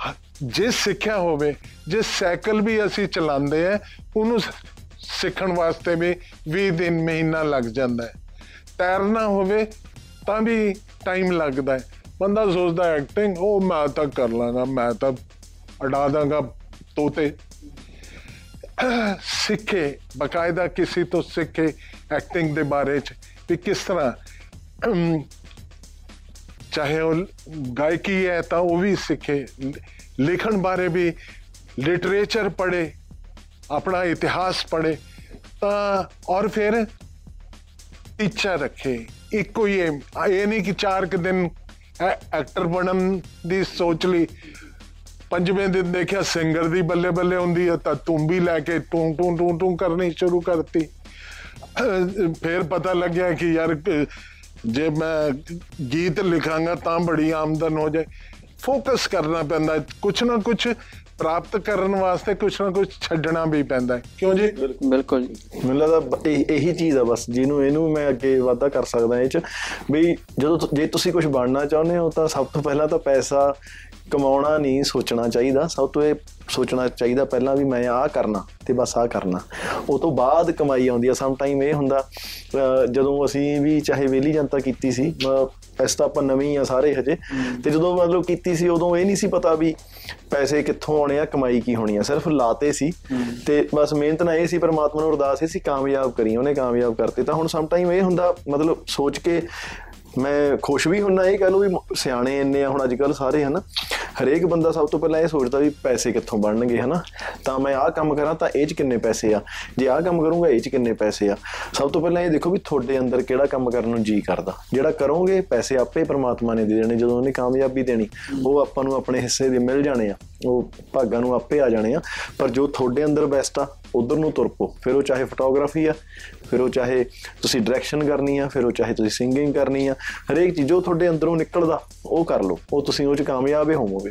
ਹਾਂ, ਜੇ ਸਿੱਖਿਆ ਹੋਵੇ ਜੇ ਸਾਈਕਲ ਵੀ ਅਸੀਂ ਚਲਾਉਂਦੇ ਆ ਉਹਨੂੰ ਸ- ਸਿੱਖਣ ਵਾਸਤੇ ਵੀ 20 ਦਿਨ ਮਹੀਨਾ ਲੱਗ ਜਾਂਦਾ ਹੈ। ਤੈਰਨਾ ਹੋਵੇ ਤਾਂ ਵੀ ਟਾਈਮ ਲੱਗਦਾ ਹੈ। ਬੰਦਾ ਸੋਚਦਾ ਐਕਟਿੰਗ ਉਹ ਮੈਂ ਤਾਂ ਕਰ ਲਾਂਗਾ ਮੈਂ ਤਾਂ ਅਡਾ ਦਾਂਗਾ ਤੋਤੇ। ਸਿੱਖੇ ਬਕਾਇਦਾ ਕਿਸੇ ਤੋਂ ਸਿੱਖੇ ਐਕਟਿੰਗ ਦੇ ਬਾਰੇ ਚ ਵੀ ਕਿਸ ਤਰ੍ਹਾਂ ਅਮ, ਚਾਹੇ ਉਹ ਗਾਇਕੀ ਹੈ ਤਾਂ ਉਹ ਵੀ ਸਿੱਖੇ। ਲਿਖਣ ਬਾਰੇ ਵੀ ਲਿਟਰੇਚਰ ਪੜ੍ਹੇ ਆਪਣਾ ਇਤਿਹਾਸ ਪੜ੍ਹੇ ਤਾਂ ਔਰ ਫਿਰ ਇੱਛਾ ਰੱਖੇ। ਇੱਕੋ ਹੀ aim, ਆ ਇਹ ਨਹੀਂ ਕਿ ਚਾਰ ਕੁ ਦਿਨ ਐਕਟਰ ਬਣਨ ਦੀ ਸੋਚ ਲਈ ਪੰਜਵੇਂ ਦਿਨ ਦੇਖਿਆ ਸਿੰਗਰ ਦੀ ਬੱਲੇ ਬੱਲੇ ਹੁੰਦੀ ਹੈ ਤਾਂ ਤੂੰ ਵੀ ਲੈ ਕੇ ਟੂੰ ਟੂੰ ਟੂੰ ਟੂੰ ਕਰਨੀ ਸ਼ੁਰੂ ਕਰਤੀ। ਅਹ ਫਿਰ ਪਤਾ ਲੱਗਿਆ ਕਿ ਯਾਰ ਕ- ਜੇ ਮੈਂ ਗੀਤ ਲਿਖਾਂਗਾ ਤਾਂ ਬੜੀ ਆਮਦਨ ਹੋ ਜਾਏ। ਫੋਕਸ ਕਰਨਾ ਪੈਂਦਾ। ਹੈ। ਕੁਛ ਨਾ ਕੁਛ ਪ੍ਰਾਪਤ ਕਰਨ ਵਾਸਤੇ ਕੁਛ ਨਾ ਕੁਛ ਛੱਡਣਾ ਵੀ ਪੈਂਦਾ ਹੈ। ਕਿਉਂ ਜੀ? ਬਿਲਕੁਲ ਜੀ। ਮੈਨੂੰ ਲੱਗਦਾ ਇਹ- ਇਹੀ ਚੀਜ਼ ਆ ਬਸ ਜਿਹਨੂੰ ਇਹਨੂੰ ਮੈਂ ਅੱਗੇ ਵਾਧਾ ਕਰ ਸਕਦਾ ਇਹ ਚ। ਵੀ ਜਦੋਂ ਜੇ ਤੁਸੀਂ ਕੁਝ ਬਣਨਾ ਚਾਹੁੰਦੇ ਹੋ ਤਾਂ ਸਭ ਤੋਂ ਪਹਿਲਾਂ ਤਾਂ ਪੈਸਾ ਕਮਾਉਣਾ ਨਹੀਂ ਸੋਚਣਾ ਚਾਹੀਦਾ। ਸਭ ਤੋਂ ਇਹ ਸੋਚਣਾ ਚਾਹੀਦਾ ਪਹਿਲਾਂ ਵੀ ਮੈਂ ਆਹ ਕਰਨਾ ਤੇ ਬਸ ਆਹ ਕਰਨਾ। ਉਹ ਤੋਂ ਬਾਅਦ ਕਮਾਈ ਆਉਂਦੀ ਆ। ਸਮ ਟਾਈਮ ਇਹ ਹੁੰਦਾ ਜਦੋਂ ਅਸੀਂ ਵੀ ਚਾਹੇ ਵੇਲੀ ਜਨਤਾ ਕੀਤੀ ਸੀ ਇਸ ਤਾਂ ਆਪਾਂ ਨਵੇਂ ਹੀ ਆ ਸਾਰੇ ਹਜੇ। ਤੇ ਜਦੋਂ ਮਤਲਬ ਕੀਤੀ ਸੀ ਉਦੋਂ ਇਹ ਨਹੀਂ ਸੀ ਪਤਾ ਵੀ ਪੈਸੇ ਕਿੱਥੋਂ ਆਉਣੇ ਆ ਕਮਾਈ ਕੀ ਹੋਣੀ ਆ? ਸਿਰਫ ਲਾਤੇ ਸੀ। ਤੇ ਬਸ ਮਿਹਨਤ ਨਾਲ ਇਹ ਸੀ ਪਰਮਾਤਮਾ ਨੂੰ ਅਰਦਾਸ ਸੀ ਕਾਮਯਾਬ ਕਰੀ ਉਹਨੇ ਕਾਮਯਾਬ ਕਰਤੇ। ਤਾਂ ਹੁਣ ਸਮ ਟਾਈਮ ਇਹ ਹੁੰਦਾ ਮਤਲਬ ਸੋਚ ਕੇ ਮੈਂ ਖੁਸ਼ ਵੀ ਹੁੰਨਾ ਇਹ ਕਹ ਲਓ ਵੀ ਮ- ਸਿਆਣੇ ਇੰਨੇ ਆ, ਹੁਣ ਅੱਜ ਕੱਲ ਸਾਰੇ ਹਨਾ, ਹਰੇਕ ਬੰਦਾ ਸਭ ਤੋਂ ਪਹਿਲਾਂ ਇਹ ਸੋਚਦਾ ਵੀ ਪੈਸੇ ਕਿੱਥੋਂ ਬਣਨਗੇ ਹਨਾ, ਤਾਂ ਮੈਂ ਆਹ ਕੰਮ ਕਰਾਂ, ਤਾਂ ਇਹ 'ਚ ਕਿੰਨੇ ਪੈਸੇ ਆ? ਜੇ ਆਹ ਕੰਮ ਕਰੂੰਗਾ, ਇਹ 'ਚ ਕਿੰਨੇ ਪੈਸੇ ਆ? ਸਭ ਤੋਂ ਪਹਿਲਾਂ ਇਹ ਦੇਖੋ ਵੀ ਤੁਹਾਡੇ ਅੰਦਰ ਕਿਹੜਾ ਕੰਮ ਕਰਨ ਨੂੰ ਜੀ ਕਰਦਾ। ਜਿਹੜਾ ਕਰੋਗੇ, ਪੈਸੇ ਆਪੇ ਪ੍ਰਮਾਤਮਾ ਨੇ ਦੇ ਦੇਣੇ, ਜਦੋਂ ਉਹਨੇ ਕਾਮਯਾਬੀ ਦੇਣੀ, ਉਹ ਆਪਾਂ ਨੂੰ ਆਪਣੇ ਹਿੱਸੇ ਦੇ ਮਿਲ ਜਾਣੇ ਆ, ਉਹ ਭਾਗਾਂ ਨੂੰ ਆਪੇ ਆ ਜਾਣੇ ਆ, ਪਰ ਜੋ ਤੁਹਾਡੇ ਅੰਦਰ ਬੈਸਟ ਆ, ਉਧਰ ਨੂੰ ਤੁਰ ਪੋ ਫਿਰ ਉਹ ਚਾਹੇ ਫੋਟੋਗ੍ਰਾਫੀ ਆ ਫਿਰ ਉਹ ਚਾਹੇ ਤੁਸੀਂ ਡਾਇਰੈਕਸ਼ਨ ਕਰਨੀ ਆ ਫਿਰ ਉਹ ਚਾਹੇ ਤੁਸੀਂ ਸਿੰਗਿੰਗ ਕਰਨੀ ਆ ਹਰੇਕ ਚੀਜ਼ ਜੋ ਤੁਹਾਡੇ ਅੰਦਰੋਂ ਨਿਕਲਦਾ ਉਹ ਕਰ ਲਓ। ਉਹ ਤੁਸੀਂ ਉਹ ਚ ਕਾਮਯਾਬ ਹੀ ਹੋਵੋਗੇ।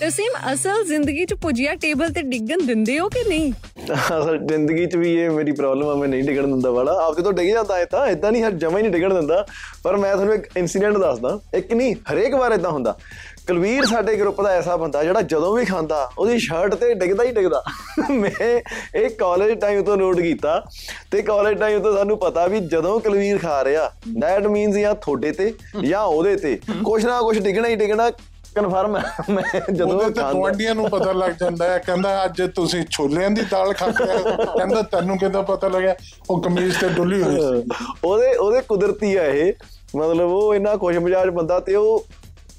ਤਰਸੀਮ ਅਸਲ ਜ਼ਿੰਦਗੀ 'ਚ ਪੁਜੀਆ ਟੇਬਲ ਤੇ ਡਿੱਗਣ ਦਿੰਦੇ ਹੋ ਕਿ ਨਹੀਂ? ਅਸਲ ਜ਼ਿੰਦਗੀ 'ਚ ਵੀ ਇਹ ਮੇਰੀ ਪ੍ਰੋਬਲਮ ਆ ਮੈਂ ਨਹੀਂ ਡਿੱਗਣ ਦਿੰਦਾ ਵਾਲਾ। ਆਪਦੇ ਤੋਂ ਡਿੱਗ ਜਾਂਦਾ ਹੈ ਤਾਂ ਇਦਾਂ ਨਹੀਂ ਹਰ ਜਮਾ ਹੀ ਨਹੀਂ ਡਿੱਗਣ ਦਿੰਦਾ। ਪਰ ਮੈਂ ਤੁਹਾਨੂੰ ਇੱਕ ਇਨਸੀਡੈਂਟ ਦੱਸਦਾ। ਇੱਕ ਨਹੀਂ ਹਰੇਕ ਵਾਰ ਇਦਾਂ ਹੁੰਦਾ। ਕੁਲਵੀਰ ਸਾਡੇ ਗਰੁੱਪ ਦਾ ਐਸਾ ਬੰਦਾ ਜਿਹੜਾ ਜਦੋਂ ਵੀ ਖਾਂਦਾ ਉਹਦੀ ਸ਼ਰਟ ਤੇ ਡਿੱਗਦਾ ਹੀ ਡਿੱਗਦਾ। ਮੈਂ ਇਹ ਕਾਲਜ ਟਾਈਮ ਤੋਂ ਨੋਟ ਕੀਤਾ ਤੇ ਕਾਲਜ ਟਾਈਮ ਤੋਂ ਸਾਨੂੰ ਪਤਾ ਵੀ ਜਦੋਂ ਕੁਲਵੀਰ ਖਾ ਰਿਹਾ ਦੈਟ ਮੀਨਸ ਜਾਂ ਤੁਹਾਡੇ ਤੇ ਜਾਂ ਉਹਦੇ ਤੇ। ਕੁਛ ਨਾ ਕੁਛ ਡਿੱਗਣਾ ਹੀ ਡਿੱਗਣਾ ਕਨਫਰਮ ਮੈਂ ਜਦੋਂ ਖਾਂਦਾ। ਗੁਆਂਢੀਆਂ ਨੂੰ ਪਤਾ ਲੱਗ ਜਾਂਦਾ ਹੈ ਕਹਿੰਦਾ ਅੱਜ ਤੁਸੀਂ ਛੋਲਿਆਂ ਦੀ ਦਾਲ ਖਾਂਦੇ ਹੋ। ਕਹਿੰਦਾ ਤੈਨੂੰ ਕਿਦਾਂ ਪਤਾ ਲੱਗਿਆ? ਉਹ ਕਮੀਜ਼ ਤੇ ਡੁੱਲੀ ਹੋਈ ਸੀ। ਉਹਦੇ ਉਹਦੇ ਕੁਦਰਤੀ ਆ ਇਹ। ਮਤਲਬ ਉਹ ਇੰਨਾ ਖੁਸ਼ ਮਿਜਾਜ ਬੰਦਾ ਤੇ ਉਹ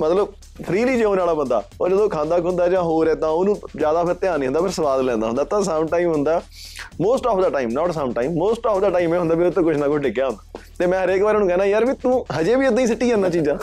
ਮਤਲਬ ਫ੍ਰੀਲੀ ਜਿਉਣ ਵਾਲਾ ਬੰਦਾ, ਉਹ ਜਦੋਂ ਖਾਂਦਾ ਖੁੰਦਾ ਜਾਂ ਹੋਰ ਏਦਾਂ, ਉਹਨੂੰ ਜ਼ਿਆਦਾ ਫਿਰ ਧਿਆਨ ਨਹੀਂ ਹੁੰਦਾ, ਫਿਰ ਸਵਾਦ ਲੈਂਦਾ ਹੁੰਦਾ, ਤਾਂ ਸਮ ਟਾਈਮ ਹੁੰਦਾ। Most of the time not some time most of the time ਇਹ ਹੁੰਦਾ ਵੀ ਉਹ ਤੇ ਕੁਝ ਨਾ ਕੁਝ ਡਿੱਗਿਆ ਹੁੰਦਾ। ਤੇ ਮੈਂ ਹਰੇਕ ਵਾਰ ਉਹਨੂੰ ਕਹਿੰਦਾ ਯਾਰ ਵੀ ਤੂੰ ਹਜੇ ਵੀ ਇਦਾਂ ਹੀ ਸਿੱਟੀ ਜਾਂਦਾ ਚੀਜ਼ਾਂ।